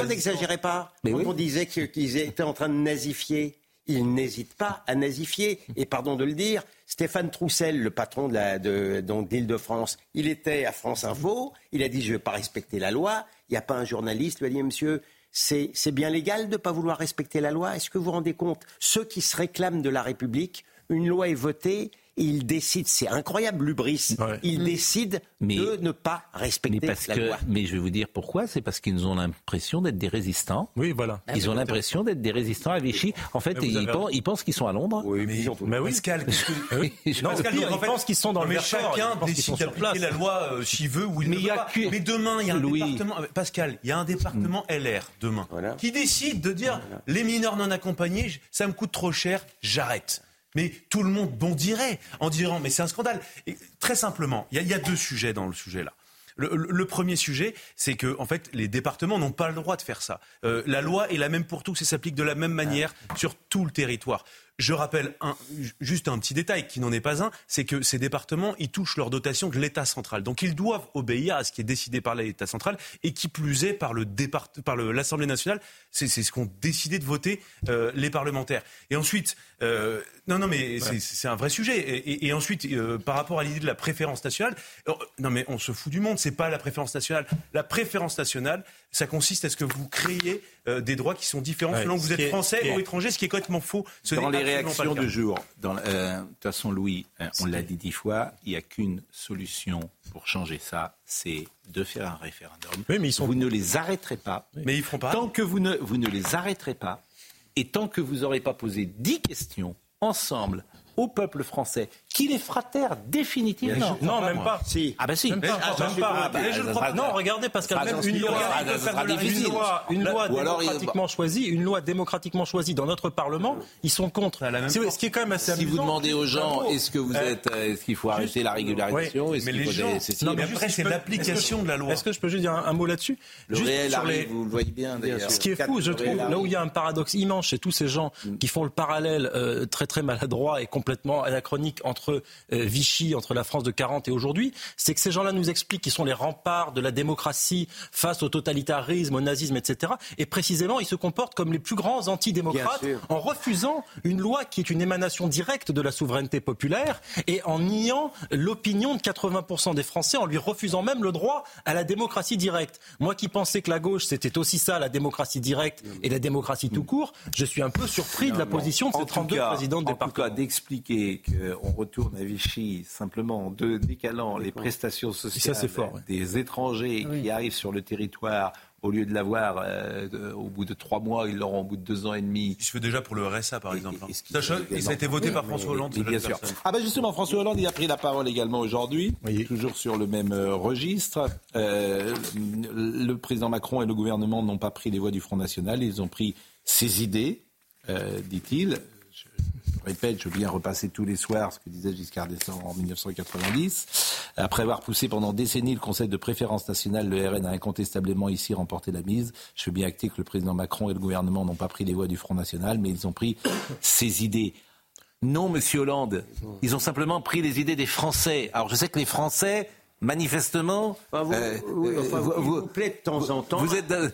on n'exagérait pas. Mais on disait qu'ils étaient en train de nazifier. Ils n'hésitent pas à nazifier. Et pardon de le dire, Stéphane Troussel, le patron de l'Île-de-France, il était à France Info. Il a dit Je ne vais pas respecter la loi. Il n'y a pas un journaliste lui a dit Monsieur, c'est bien légal de ne pas vouloir respecter la loi? Est-ce que vous vous rendez compte? Ceux qui se réclament de la République, une loi est votée, il décide, c'est incroyable l'ubris, il mmh. décide de ne pas respecter la loi. Mais je vais vous dire pourquoi, c'est parce qu'ils ont l'impression d'être des résistants. Oui, voilà. Ils ont l'impression d'être des résistants à Vichy. En fait, ils, pensent, qu'ils sont à Londres. Oui, mais, mais oui. Pascal, non, Pascal, ils pensent qu'ils sont dans le chacun décide d'appliquer la loi euh, s'il veut ou il mais ne veut pas. Mais demain, il y a un département, Pascal, il y a un département mm. LR demain qui décide de dire les mineurs non accompagnés, ça me coûte trop cher, j'arrête. Mais tout le monde bondirait en disant mais c'est un scandale. Et très simplement, il y, a deux sujets dans le sujet là. Le, premier sujet, c'est que en fait, les départements n'ont pas le droit de faire ça. Euh, la loi est la même pour tous et s'applique de la même manière sur tout le territoire. Je rappelle un, juste un petit détail qui n'en est pas un, c'est que ces départements, ils touchent leur dotation de l'État central. Donc ils doivent obéir à ce qui est décidé par l'État central et qui plus est par le par l'Assemblée nationale. C'est ce qu'ont décidé de voter euh, les parlementaires. Et ensuite, euh, non, non, mais c'est un vrai sujet. Et, ensuite, euh, par rapport à l'idée de la préférence nationale, non, mais on se fout du monde. C'est pas la préférence nationale. La préférence nationale, ça consiste à ce que vous créez des droits qui sont différents selon que vous êtes français ou étranger, ce qui est complètement faux. Dans les réactions de jour, de toute façon, Louis, on l'a dit dix fois, il n'y a qu'une solution pour changer ça, c'est de faire un référendum. mais ils sont... Vous ne les arrêterez pas. Mais ils feront pas. Tant que vous ne, vous ne les arrêterez pas, et tant que vous n'aurez pas posé dix questions ensemble au peuple français qui les fratère définitivement. Non, même pas. Si. Ah ben si. Même pas. Ah, bah, bah, non, regardez, parce qu'il y a même une loi, une loi, démocratiquement choisie, une loi démocratiquement choisie dans notre Parlement, ils sont contre. Ce qui est quand même assez Si vous demandez aux gens, est-ce que vous êtes, euh, est-ce qu'il faut arrêter la régularisation Mais les gens, non, mais après c'est l'application de la loi. Est-ce que je peux juste dire un mot là-dessus? Le réel arrive, vous le voyez bien d'ailleurs. Ce qui est fou, je trouve, là où il y a un paradoxe immense chez tous ces gens qui font le parallèle euh, très très maladroit et complètement anachronique entre euh, Vichy, entre la France de 40 et aujourd'hui, c'est que ces gens-là nous expliquent qu'ils sont les remparts de la démocratie face au totalitarisme, au nazisme, etc. Et précisément, ils se comportent comme les plus grands antidémocrates en refusant une loi qui est une émanation directe de la souveraineté populaire et en niant l'opinion de 80% des Français, en lui refusant même le droit à la démocratie directe. Moi qui pensais que la gauche, c'était aussi ça, la démocratie directe et la démocratie tout court, je suis un peu surpris de la position de ces 32 présidents de département. En tout cas, d'expliquer qu'on retourne à Vichy simplement en décalant les prestations sociales des étrangers qui arrivent sur le territoire au lieu de l'avoir euh, au bout de trois mois, ils l'auront au bout de deux ans et demi. Il se fait déjà pour le RSA, par exemple. Et, ça, a été voté par François Hollande. bien sûr. Ah ben justement, François Hollande, il a pris la parole également aujourd'hui, toujours sur le même euh, registre. Euh, le président Macron et le gouvernement n'ont pas pris les voix du Front National, ils ont pris ses idées, dit-il répète, je viens repasser tous les soirs ce que disait Giscard d'Estaing en 1990. Après avoir poussé pendant décennies le Conseil de préférence nationale, le RN a incontestablement ici remporté la mise. Je veux bien acter que le président Macron et le gouvernement n'ont pas pris les voix du Front National, mais ils ont pris ses idées. Non, Monsieur Hollande, ils ont simplement pris les idées des Français. Alors je sais que les Français manifestement. vous, euh, vous, vous, plaît de temps en temps. Vous êtes. Euh,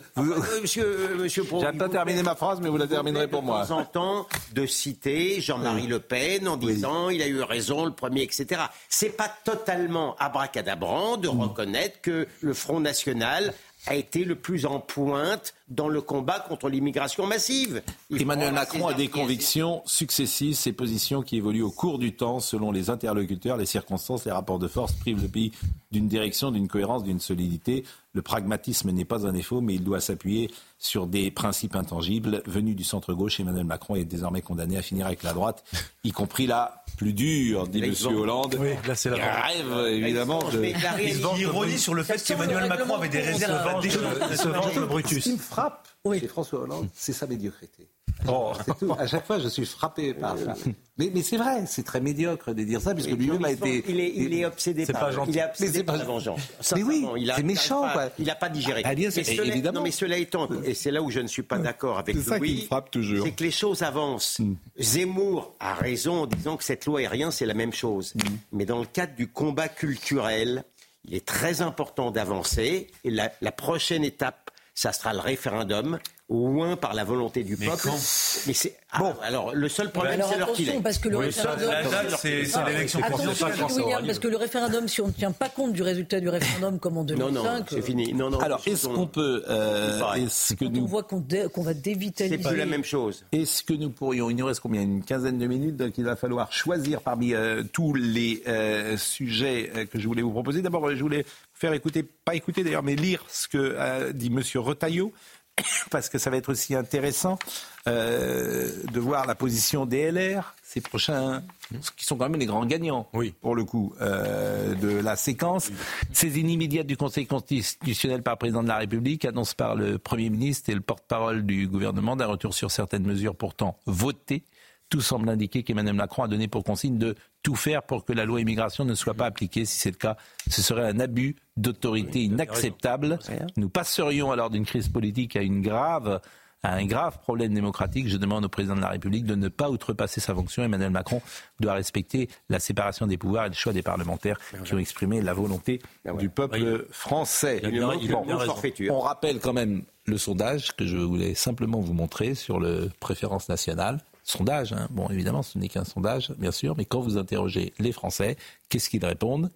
monsieur, euh, monsieur J'ai pas terminé ma phrase, mais vous la terminerez pour moi. De temps en temps, de citer Jean-Marie Le Pen en disant il a eu raison, le premier, etc. C'est pas totalement abracadabrant de mm. reconnaître que le Front National a été le plus en pointe dans le combat contre l'immigration massive. Emmanuel Macron a des convictions successives, ses positions qui évoluent au cours du temps selon les interlocuteurs, les circonstances, les rapports de force privent le pays d'une direction, d'une cohérence, d'une solidité. Le pragmatisme n'est pas un défaut, mais il doit s'appuyer sur des principes intangibles venus du centre-gauche. Emmanuel Macron est désormais condamné à finir avec la droite, y compris la plus dure, dit M. Hollande. Oui, là c'est la rêve, évidemment. De... Il ironie sur le fait qu'Emmanuel Macron avait des réserves. Il se venge le Brutus. Ce qui me frappe chez François Hollande, c'est sa médiocrité. Oh. Tout. À chaque fois, je suis frappé par ça. Mais, mais c'est vrai, c'est très médiocre de dire ça, puisque lui-même a été. Il est, il est obsédé par, il est obsédé par la vengeance. Mais oui, c'est méchant. il n'a pas digéré. Ah, bien, mais cela, évidemment. Non, mais cela étant, et c'est là où je ne suis pas d'accord avec ça qui frappe toujours. c'est que les choses avancent. Mm. Zemmour a raison en disant que cette loi est rien, c'est la même chose. Mm. Mais dans le cadre du combat culturel, il est très important d'avancer. Et la, la prochaine étape, ça sera le référendum au moins par la volonté du peuple. Mais c'est ah, bon. Alors le seul problème, c'est leur qu'il est. Parce que le référendum, c'est l'élection parce que le référendum, si on ne tient pas compte du résultat du référendum comme en 2005, non, non, c'est fini. Non, non. Alors est-ce qu'on peut, euh, est-ce que nous... on voit qu'on va dévitaliser, c'est pas la même chose. Est-ce que nous pourrions, il nous reste combien, une quinzaine de minutes, donc il va falloir choisir parmi euh, tous les euh, sujets que je voulais vous proposer. D'abord, je voulais faire écouter, pas écouter d'ailleurs, mais lire ce que dit Monsieur Retailleau parce que ça va être aussi intéressant euh, de voir la position des LR, ces prochains, qui sont quand même les grands gagnants, oui. pour le coup, euh, de la séquence. Ces immédiate du Conseil constitutionnel par le président de la République, annonce par le Premier ministre et le porte-parole du gouvernement d'un retour sur certaines mesures pourtant votées tout semble indiquer qu'Emmanuel Macron a donné pour consigne de tout faire pour que la loi immigration ne soit pas appliquée. Si c'est le cas, ce serait un abus d'autorité inacceptable. Nous passerions alors d'une crise politique à une grave à un grave problème démocratique. Je demande au président de la République de ne pas outrepasser sa fonction. Emmanuel Macron doit respecter la séparation des pouvoirs et le choix des parlementaires qui ont exprimé la volonté du peuple français. on rappelle quand même le sondage que je voulais simplement vous montrer sur le préférence nationale. Sondage, hein. bon évidemment ce n'est qu'un sondage bien sûr, mais quand vous interrogez les Français, qu'est-ce qu'ils répondent?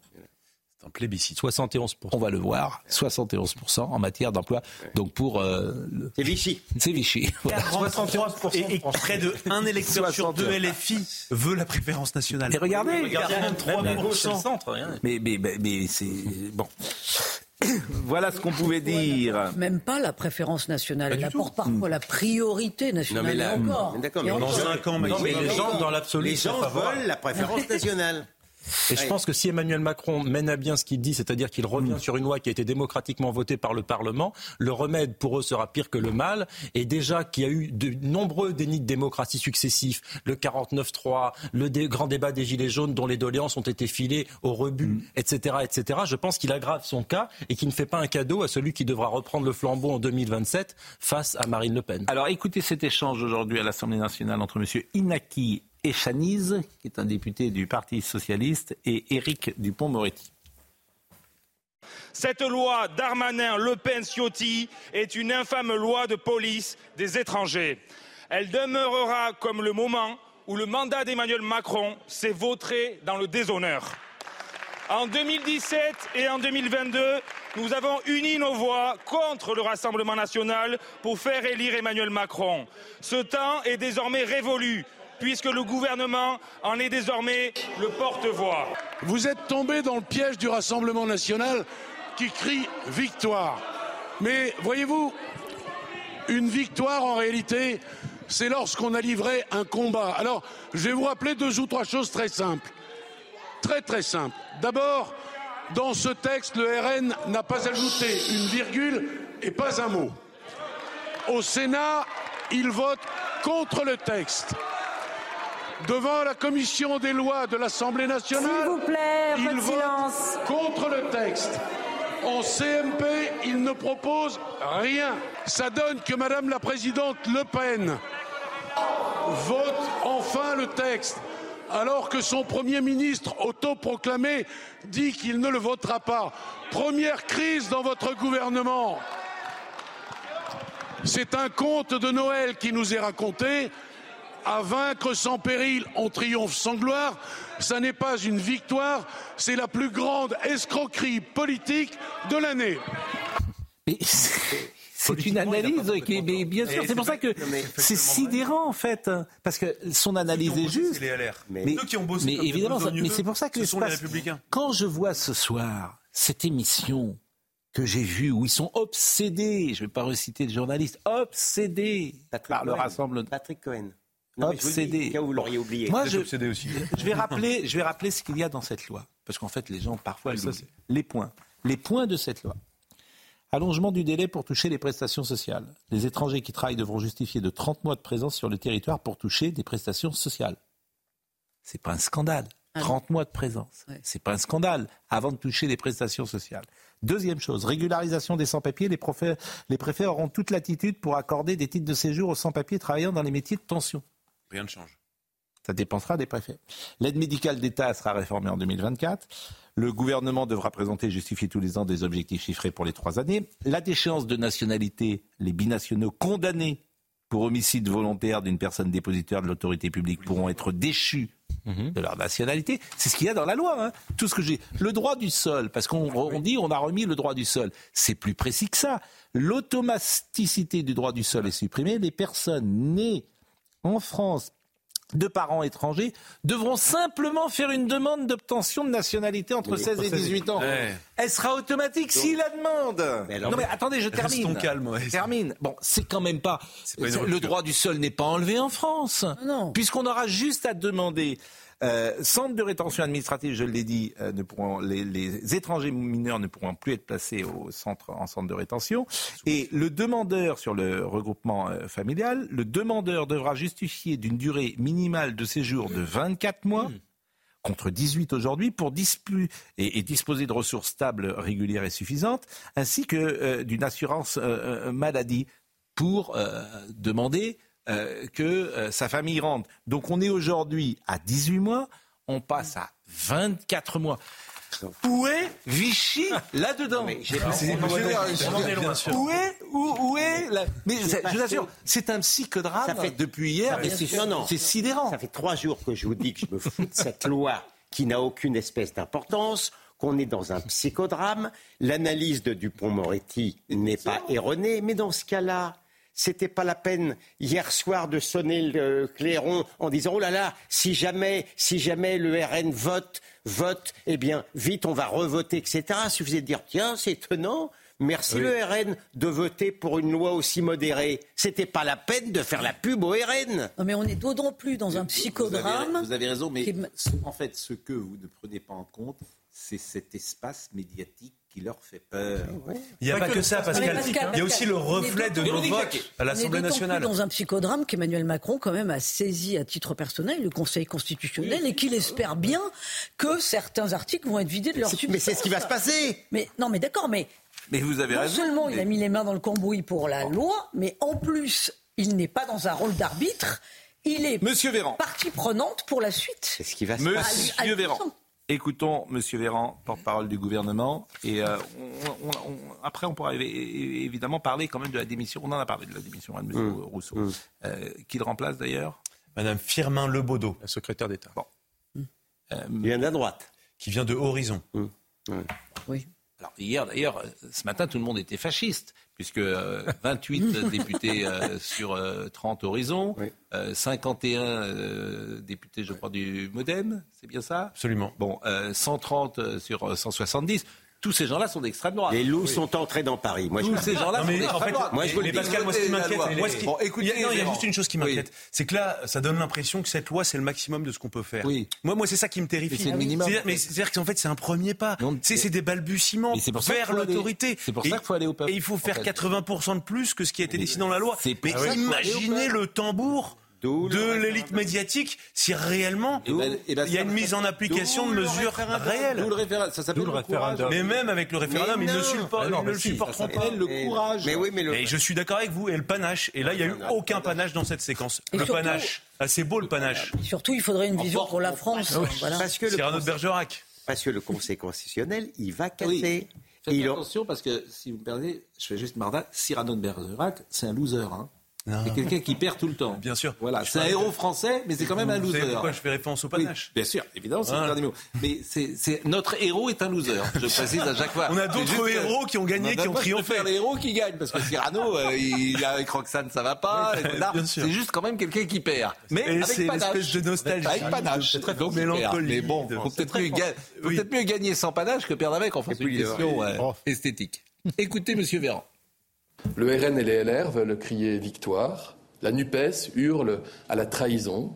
Un plébiscite. 71%. On va le voir, 71% en matière d'emploi. Donc pour... Euh, c'est Vichy. C'est Vichy. 63%. Et, près de un électeur sur deux LFI veut la préférence nationale. Et regardez, regardez 3% Mais, mais, mais, mais c'est... Bon. Voilà ce qu'on pouvait dire. Même pas la préférence nationale. Elle apporte parfois la priorité nationale. Non, mais encore. D'accord, mais dans 5 ans, mais, les gens, dans l'absolu, les gens veulent la préférence nationale. Et je pense que si Emmanuel Macron mène à bien ce qu'il dit, c'est-à-dire qu'il revient sur une loi qui a été démocratiquement votée par le Parlement, le remède pour eux sera pire que le mal. Et déjà qu'il y a eu de nombreux dénis de démocratie successifs, le 49-3, le grand débat des Gilets jaunes dont les doléances ont été filées au rebut, etc., mm. etc., je pense qu'il aggrave son cas et qu'il ne fait pas un cadeau à celui qui devra reprendre le flambeau en 2027 face à Marine Le Pen. Alors écoutez cet échange aujourd'hui à l'Assemblée nationale entre M. Inaki Echaniz, qui est un député du Parti socialiste, et Éric Dupont-Moretti. Cette loi Darmanin-Le Pen-Ciotti est une infâme loi de police des étrangers. Elle demeurera comme le moment où le mandat d'Emmanuel Macron s'est vautré dans le déshonneur. En 2017 et en 2022, nous avons uni nos voix contre le Rassemblement national pour faire élire Emmanuel Macron. Ce temps est désormais révolu puisque le gouvernement en est désormais le porte-voix. Vous êtes tombé dans le piège du Rassemblement national qui crie victoire. Mais voyez-vous, une victoire en réalité, c'est lorsqu'on a livré un combat. Alors, je vais vous rappeler deux ou trois choses très simples. Très très simples. D'abord, dans ce texte, le RN n'a pas ajouté une virgule et pas un mot. Au Sénat, il vote contre le texte devant la commission des lois de l'Assemblée nationale. S'il vous plaît, il vote silence. contre le texte. En CMP, il ne propose rien. Ça donne que Madame la Présidente Le Pen vote enfin le texte, alors que son Premier ministre autoproclamé dit qu'il ne le votera pas. Première crise dans votre gouvernement. C'est un conte de Noël qui nous est raconté à vaincre sans péril, on triomphe sans gloire. Ça n'est pas une victoire, c'est la plus grande escroquerie politique de l'année. C'est une analyse qui est bien sûr. C'est pour ça que c'est sidérant en fait, parce que son analyse est juste. Mais, qui ont bossé mais évidemment, mais c'est pour ça que ce sont les républicains. Quand je vois ce soir cette émission que j'ai vue où ils sont obsédés, je ne vais pas reciter le journaliste, obsédés par le rassemblement. Patrick Cohen obsédé. vous l'auriez oublié. Moi, je, aussi. je, vais rappeler, je vais rappeler ce qu'il y a dans cette loi. Parce qu'en fait, les gens, parfois, les points. Les points de cette loi. Allongement du délai pour toucher les prestations sociales. Les étrangers qui travaillent devront justifier de 30 mois de présence sur le territoire pour toucher des prestations sociales. C'est pas un scandale. 30 ah mois de présence. C'est pas un scandale avant de toucher les prestations sociales. Deuxième chose, régularisation des sans-papiers. Les, les préfets auront toute l'attitude pour accorder des titres de séjour aux sans-papiers travaillant dans les métiers de tension. Rien ne change. Ça dépensera des préfets. L'aide médicale d'État sera réformée en 2024. Le gouvernement devra présenter et justifier tous les ans des objectifs chiffrés pour les trois années. La déchéance de nationalité, les binationaux condamnés pour homicide volontaire d'une personne dépositaire de l'autorité publique pourront être déchus mhm. de leur nationalité. C'est ce qu'il y a dans la loi. Hein. Tout ce que j'ai. Le droit du sol, parce qu'on dit on a remis le droit du sol. C'est plus précis que ça. L'automaticité du droit du sol est supprimée. Les personnes nées en France de parents étrangers devront simplement faire une demande d'obtention de nationalité entre 16 et 18 ans. Elle sera automatique s'ils la demandent. non mais attendez, je termine. calme, termine. Bon, c'est quand même pas. le droit du sol n'est pas enlevé en France, non. puisqu'on aura juste à demander euh, centres de rétention administrative, je l'ai dit, euh, ne pourront, les, étrangers mineurs ne pourront plus être placés au centre, en centre de rétention. Et le demandeur sur le regroupement euh, familial, le demandeur devra justifier d'une durée minimale de séjour de 24 mois. contre 18 aujourd'hui, pour et, et, disposer de ressources stables, régulières et suffisantes, ainsi que d'une assurance maladie pour demander que sa famille rentre. Donc on est aujourd'hui à 18 mois, on passe à 24 mois. Où est Vichy là-dedans Où est où, est Mais je vous assure, c'est un psychodrame ça fait... depuis hier, mais c'est sidérant. Ça fait trois jours que je vous dis que je me fous de cette loi qui n'a aucune espèce d'importance qu'on est dans un psychodrame. L'analyse de Dupont-Moretti n'est pas erronée, mais dans ce cas-là, c'était pas la peine hier soir de sonner le clairon en disant oh là là, si jamais, si jamais le RN vote, vote, eh bien vite on va revoter, etc. Il suffisait de dire tiens c'est étonnant. Merci le RN de voter pour une loi aussi modérée. C'était pas la peine de faire la pub au RN. Non mais on est d'autant plus dans un psychodrame. Vous avez, raison, mais en fait, ce que vous ne prenez pas en compte, c'est cet espace médiatique qui leur fait peur. Il n'y a pas, que, ça, Pascal. Il y a aussi le reflet de nos votes à l'Assemblée nationale. Plus dans un psychodrame qu'Emmanuel Macron, quand même, a saisi à titre personnel le Conseil constitutionnel et qu'il espère bien que certains articles vont être vidés de leur substance. Mais c'est ce qui va se passer. Mais non, mais d'accord, mais. Mais vous avez non seulement il a mis les mains dans le cambouis pour la loi, mais en plus, il n'est pas dans un rôle d'arbitre. Il est Monsieur Véran. partie prenante pour la suite. C'est ce qui va se passer. Monsieur Véran. Écoutons M. Véran, porte-parole du gouvernement, et euh, après on pourra évidemment parler quand même de la démission. On en a parlé de la démission hein, de M. Mmh. Rousseau, mmh. Euh, qui le remplace d'ailleurs? Madame Firmin Lebaudot, la secrétaire d'État. Bon. Mmh. Euh, Il vient de la droite. Qui vient de Horizon. Oui. Alors hier d'ailleurs, ce matin tout le monde était fasciste puisque 28 euh, députés euh, sur 30 euh, horizons, 51 députés, je crois, du Modem, c'est bien ça? Absolument. Bon, 130 sur 170 tous ces gens-là sont d'extrême droite. Les loups sont entrés dans Paris. Moi, tous ces gens-là sont d'extrême droite. Moi, je mais Pascal, moi, ce qui m'inquiète, il, y a, juste une chose qui m'inquiète, c'est que là, ça donne l'impression que cette loi, c'est le maximum de ce qu'on peut faire. Oui. Moi, moi, c'est ça qui me terrifie. C'est le minimum. Mais c'est-à-dire qu'en fait, c'est un premier pas. C'est des balbutiements vers l'autorité. C'est pour ça qu'il faut aller au peuple. Et il faut faire 80% de plus que ce qui a été décidé dans la loi. Mais imaginez le tambour de l'élite médiatique si réellement eh ben, eh ben, il y a une mise en application de mesures réelles. Ça s'appelle le, référendum. Mais même avec le référendum, ils ne, supportent, ne le supporteront pas. le courage. Mais oui, mais le... Et je suis d'accord avec vous. Et le panache. Et là, il n'y a eu aucun panache dans cette séquence. le panache. assez beau le panache. surtout, il faudrait une vision pour la France. Voilà. Parce que Cyrano de Bergerac. Parce que le Conseil constitutionnel, il va casser. Faites attention parce que si vous me permettez, je fais juste marda. Cyrano de Bergerac, c'est un loser. Hein. C'est quelqu'un qui perd tout le temps. Bien sûr. Voilà, c'est un héros français, mais c'est quand même un loser. pourquoi je fais référence au panache Bien sûr, évidemment, c'est le dernier mot. Mais c'est notre héros est un loser. Je précise à chaque fois. On a d'autres héros qui ont gagné, qui ont triomphé. les héros qui gagnent, parce que Cyrano, euh, il avec Roxane, ça va pas. C'est juste quand même quelqu'un qui perd. Mais avec panache. de nostalgie. Avec panache. C'est très mélancolique. Mais bon, faut peut-être mieux, gagner sans panache que perdre avec. Enfin, c'est une question euh, esthétique. Écoutez, Monsieur Véran. Le RN et les LR veulent crier victoire. La NUPES hurle à la trahison.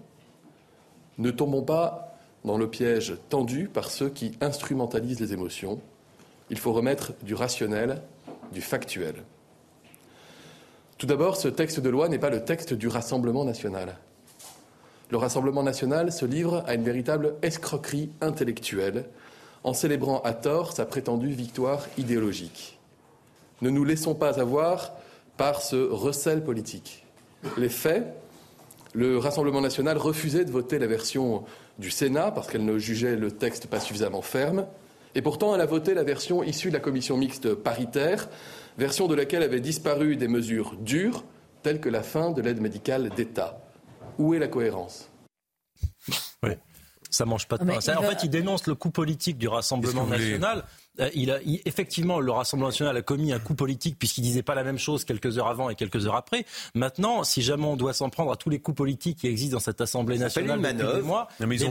Ne tombons pas dans le piège tendu par ceux qui instrumentalisent les émotions. Il faut remettre du rationnel, du factuel. Tout d'abord, ce texte de loi n'est pas le texte du Rassemblement national. Le Rassemblement national se livre à une véritable escroquerie intellectuelle en célébrant à tort sa prétendue victoire idéologique. Ne nous laissons pas avoir par ce recel politique. Les faits, le Rassemblement national refusait de voter la version du Sénat parce qu'elle ne jugeait le texte pas suffisamment ferme. Et pourtant, elle a voté la version issue de la commission mixte paritaire, version de laquelle avaient disparu des mesures dures, telles que la fin de l'aide médicale d'État. Où est la cohérence? Oui. Ça mange pas de pain. En fait, il dénonce le coup politique du Rassemblement national. Euh, il a, effectivement, le Rassemblement national a commis un coup politique puisqu'il disait pas la même chose quelques heures avant et quelques heures après. Maintenant, si jamais on doit s'en prendre à tous les coups politiques qui existent dans cette Assemblée nationale depuis des mois, les,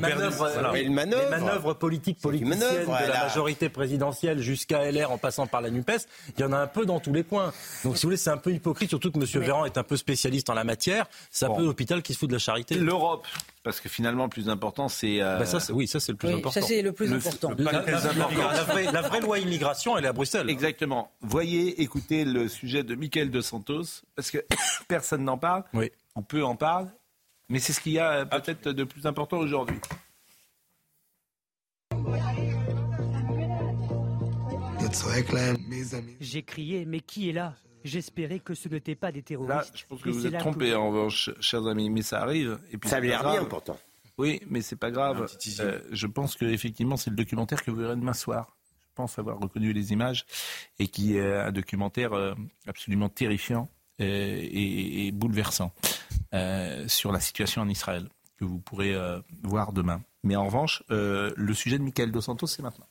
manœuvres, politiques politiciennes de la majorité présidentielle jusqu'à LR en passant par la NUPES, il y en a un peu dans tous les coins. Donc, si vous voulez, c'est un peu hypocrite, surtout que M. Véran est un peu spécialiste en la matière. C'est un peu l'hôpital qui se fout de la charité. L'Europe, parce que finalement, le plus important, c'est. Euh, bah, ça, oui, ça, c'est le plus important. Ça, c'est le plus important. La, vraie, loi immigration, elle est à Bruxelles. Exactement. Voyez, écoutez le sujet de Michael de Santos, parce que personne n'en parle. Oui. On peut en parler, mais c'est ce qu'il y a peut-être de plus important aujourd'hui. J'ai crié, mais qui est là? J'espérais que ce n'était pas des terroristes. je pense que vous êtes trompé en revanche, chers amis, mais ça arrive. Et puis ça avait l'air bien pourtant. Oui, mais c'est pas grave. Euh, je pense que effectivement, c'est le documentaire que vous verrez demain soir. Je pense avoir reconnu les images et qui est un documentaire euh, absolument terrifiant et, bouleversant euh, sur la situation en Israël que vous pourrez voir demain. Mais en revanche, le sujet de Michael Dos Santos, c'est maintenant.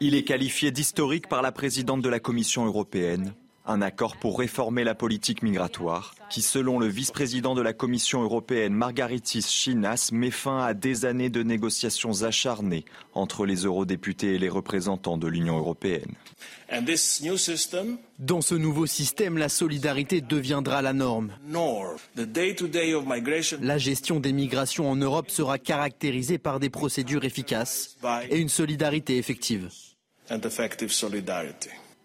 Il est qualifié d'historique par la présidente de la Commission européenne un accord pour réformer la politique migratoire, qui, selon le vice-président de la Commission européenne Margaritis Chinas, met fin à des années de négociations acharnées entre les eurodéputés et les représentants de l'Union européenne. Dans ce nouveau système, la solidarité deviendra la norme. La gestion des migrations en Europe sera caractérisée par des procédures efficaces et une solidarité effective.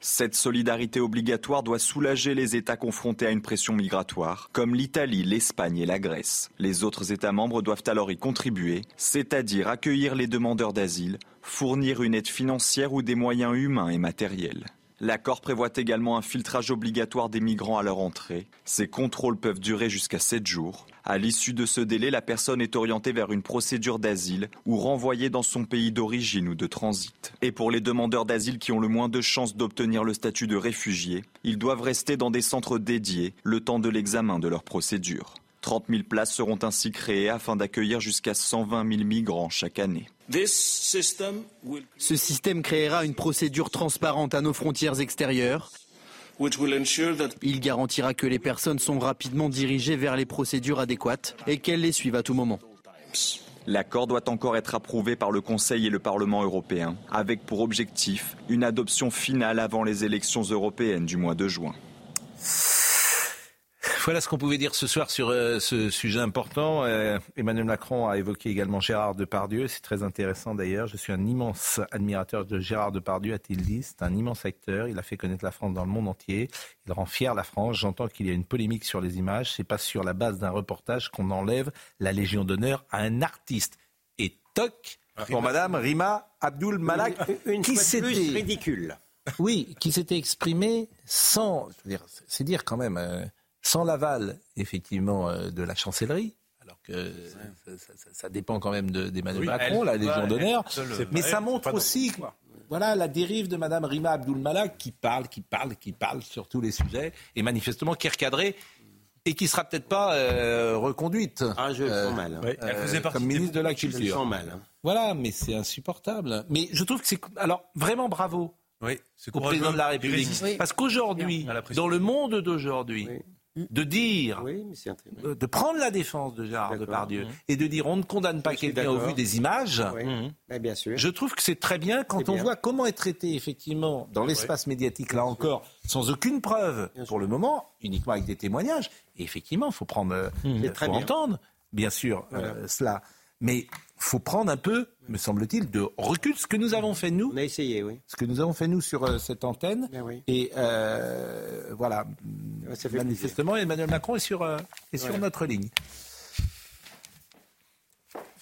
Cette solidarité obligatoire doit soulager les États confrontés à une pression migratoire, comme l'Italie, l'Espagne et la Grèce. Les autres États membres doivent alors y contribuer, c'est-à-dire accueillir les demandeurs d'asile, fournir une aide financière ou des moyens humains et matériels. L'accord prévoit également un filtrage obligatoire des migrants à leur entrée. Ces contrôles peuvent durer jusqu'à 7 jours. À l'issue de ce délai, la personne est orientée vers une procédure d'asile ou renvoyée dans son pays d'origine ou de transit. Et pour les demandeurs d'asile qui ont le moins de chances d'obtenir le statut de réfugié, ils doivent rester dans des centres dédiés le temps de l'examen de leur procédure. 30 000 places seront ainsi créées afin d'accueillir jusqu'à 120 000 migrants chaque année. Ce système créera une procédure transparente à nos frontières extérieures. Il garantira que les personnes sont rapidement dirigées vers les procédures adéquates et qu'elles les suivent à tout moment. L'accord doit encore être approuvé par le Conseil et le Parlement européen, avec pour objectif une adoption finale avant les élections européennes du mois de juin. Voilà ce qu'on pouvait dire ce soir sur euh, ce sujet important. Euh, Emmanuel Macron a évoqué également Gérard Depardieu. C'est très intéressant d'ailleurs. Je suis un immense admirateur de Gérard Depardieu, a-t-il dit. C'est un immense acteur. Il a fait connaître la France dans le monde entier. Il rend fier la France. J'entends qu'il y a une polémique sur les images. C'est pas sur la base d'un reportage qu'on enlève la Légion d'honneur à un artiste. Et toc pour Madame Rima Abdul Malak, une, qui s'était ridicule. Oui, qui s'était exprimé sans, c'est dire quand même. Euh, sans l'aval, effectivement, euh, de la chancellerie, alors que ça, dépend quand même d'Emmanuel Macron, la Légion d'honneur, mais ça montre aussi voilà la dérive de Mme Rima Abdul Malak qui parle, qui parle, qui parle sur tous les sujets, et manifestement qui est recadrée et qui sera peut-être pas euh, reconduite. Ah, je euh, sens mal. Hein. Elle faisait partie comme ministre de la Culture. Je sens mal. Hein. Voilà, mais c'est insupportable. Mais je trouve que c'est alors vraiment bravo oui, au président de la République, parce qu'aujourd'hui, dans le monde d'aujourd'hui, de dire, euh, de prendre la défense de Gérard Depardieu et de dire on ne condamne pas quelqu'un au vu des images, mmh. bien sûr. je trouve que c'est très bien quand on voit comment est traité effectivement dans l'espace médiatique, là encore, sans aucune preuve pour le moment, uniquement avec des témoignages. Et effectivement, il faut prendre, euh, mmh. faut entendre, bien sûr, euh, cela. Mais faut prendre un peu, me semble-t-il, de recul. Ce que nous avons fait nous. On a essayé, oui. Ce que nous avons fait nous sur euh, cette antenne. Ben oui. Et euh, voilà. Manifestement, Emmanuel Macron est sur, euh, est sur notre ligne.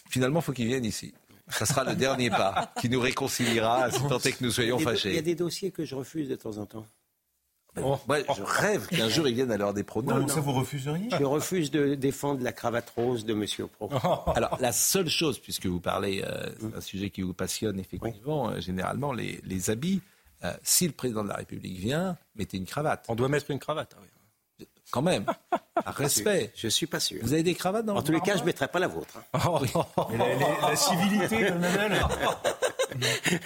Finalement, il faut qu'il vienne ici. Ça sera le dernier pas qui nous réconciliera, si tant est que nous soyons fâchés. Il y a des dossiers que je refuse de temps en temps. Oh. je rêve qu'un jour ils viennent à l'heure des pronoms. Non, ça vous refuseriez Je refuse de défendre la cravate rose de Monsieur Pro. Alors la seule chose, puisque vous parlez euh, d'un sujet qui vous passionne effectivement, euh, généralement les, les habits. Euh, si le président de la République vient, mettez une cravate. On doit mettre une cravate. Ah oui. Quand même. respect. Je, ne suis pas sûr. Vous avez des cravates dans En tous les cas, je ne mettrai pas la vôtre. Hein. Oh, la, civilité,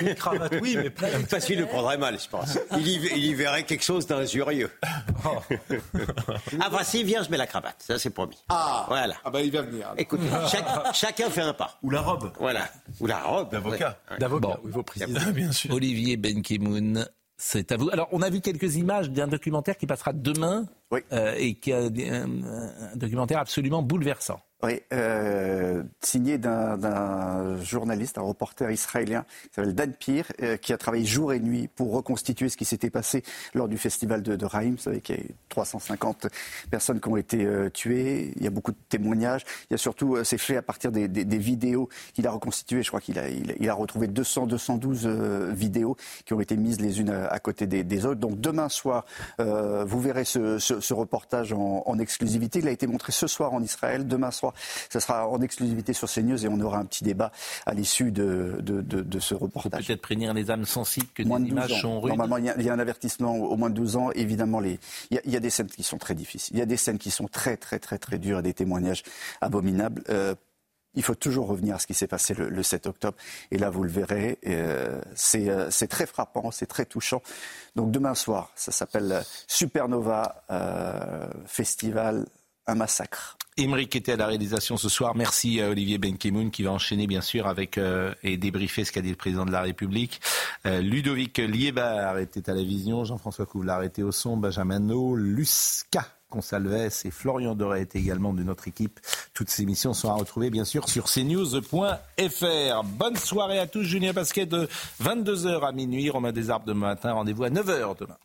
Une cravate, oui, mais pas. Parce qu'il le prendrait mal, je pense. Il y, verrait quelque chose d'injurieux. Oh. ah, bah, s'il vient, je mets la cravate. Ça, c'est promis. Ah, voilà. Ah, bah, il va venir. Écoute, chacun fait un pas. Ou la robe. Voilà. Ou la robe. D'avocat. D'avocat, il faut préciser. Bien sûr. Olivier Benkimoun. C'est à vous. Alors, on a vu quelques images d'un documentaire qui passera demain oui. euh, et qui est un, un, documentaire absolument bouleversant. Oui, euh, signé d'un journaliste, un reporter israélien qui s'appelle Dan Pire, euh, qui a travaillé jour et nuit pour reconstituer ce qui s'était passé lors du festival de, de Vous savez qu'il y a 350 personnes qui ont été euh, tuées. Il y a beaucoup de témoignages. Il y a surtout, c'est fait à partir des, vidéos qu'il a reconstituées. Je crois qu'il a, il, a retrouvé 200, 212 vidéos qui ont été mises les unes à, côté des, autres. Donc demain soir, vous verrez ce, reportage en, en exclusivité. Il a été montré ce soir en Israël. Demain soir, ça sera en exclusivité sur CNews et on aura un petit débat à l'issue de, de, ce reportage. Peut-être prévenir les âmes sensibles que des images sont rudes. Normalement, il y, a, un avertissement au moins de 12 ans. Évidemment, il, y a, des scènes qui sont très difficiles. Il y a des scènes qui sont très, très, très, très dures et des témoignages abominables. Euh, il faut toujours revenir à ce qui s'est passé le, 7 octobre. Et là, vous le verrez, euh, euh, c'est très frappant, c'est très touchant. Donc demain soir, ça s'appelle Supernova Festival, un massacre. Émeric était à la réalisation ce soir. Merci à Olivier Benkemoun qui va enchaîner bien sûr avec euh, et débriefer ce qu'a dit le président de la République. Euh, Ludovic Liébar était à la vision, Jean-François Couvlar était au son, Benjamin No, Lusca Consalves et Florian Doré étaient également de notre équipe. Toutes ces émissions sont à retrouver bien sûr sur cnews.fr. Bonne soirée à tous. Julien Basquet de 22h à minuit. Romain Desarbes demain matin. Rendez-vous à 9h demain.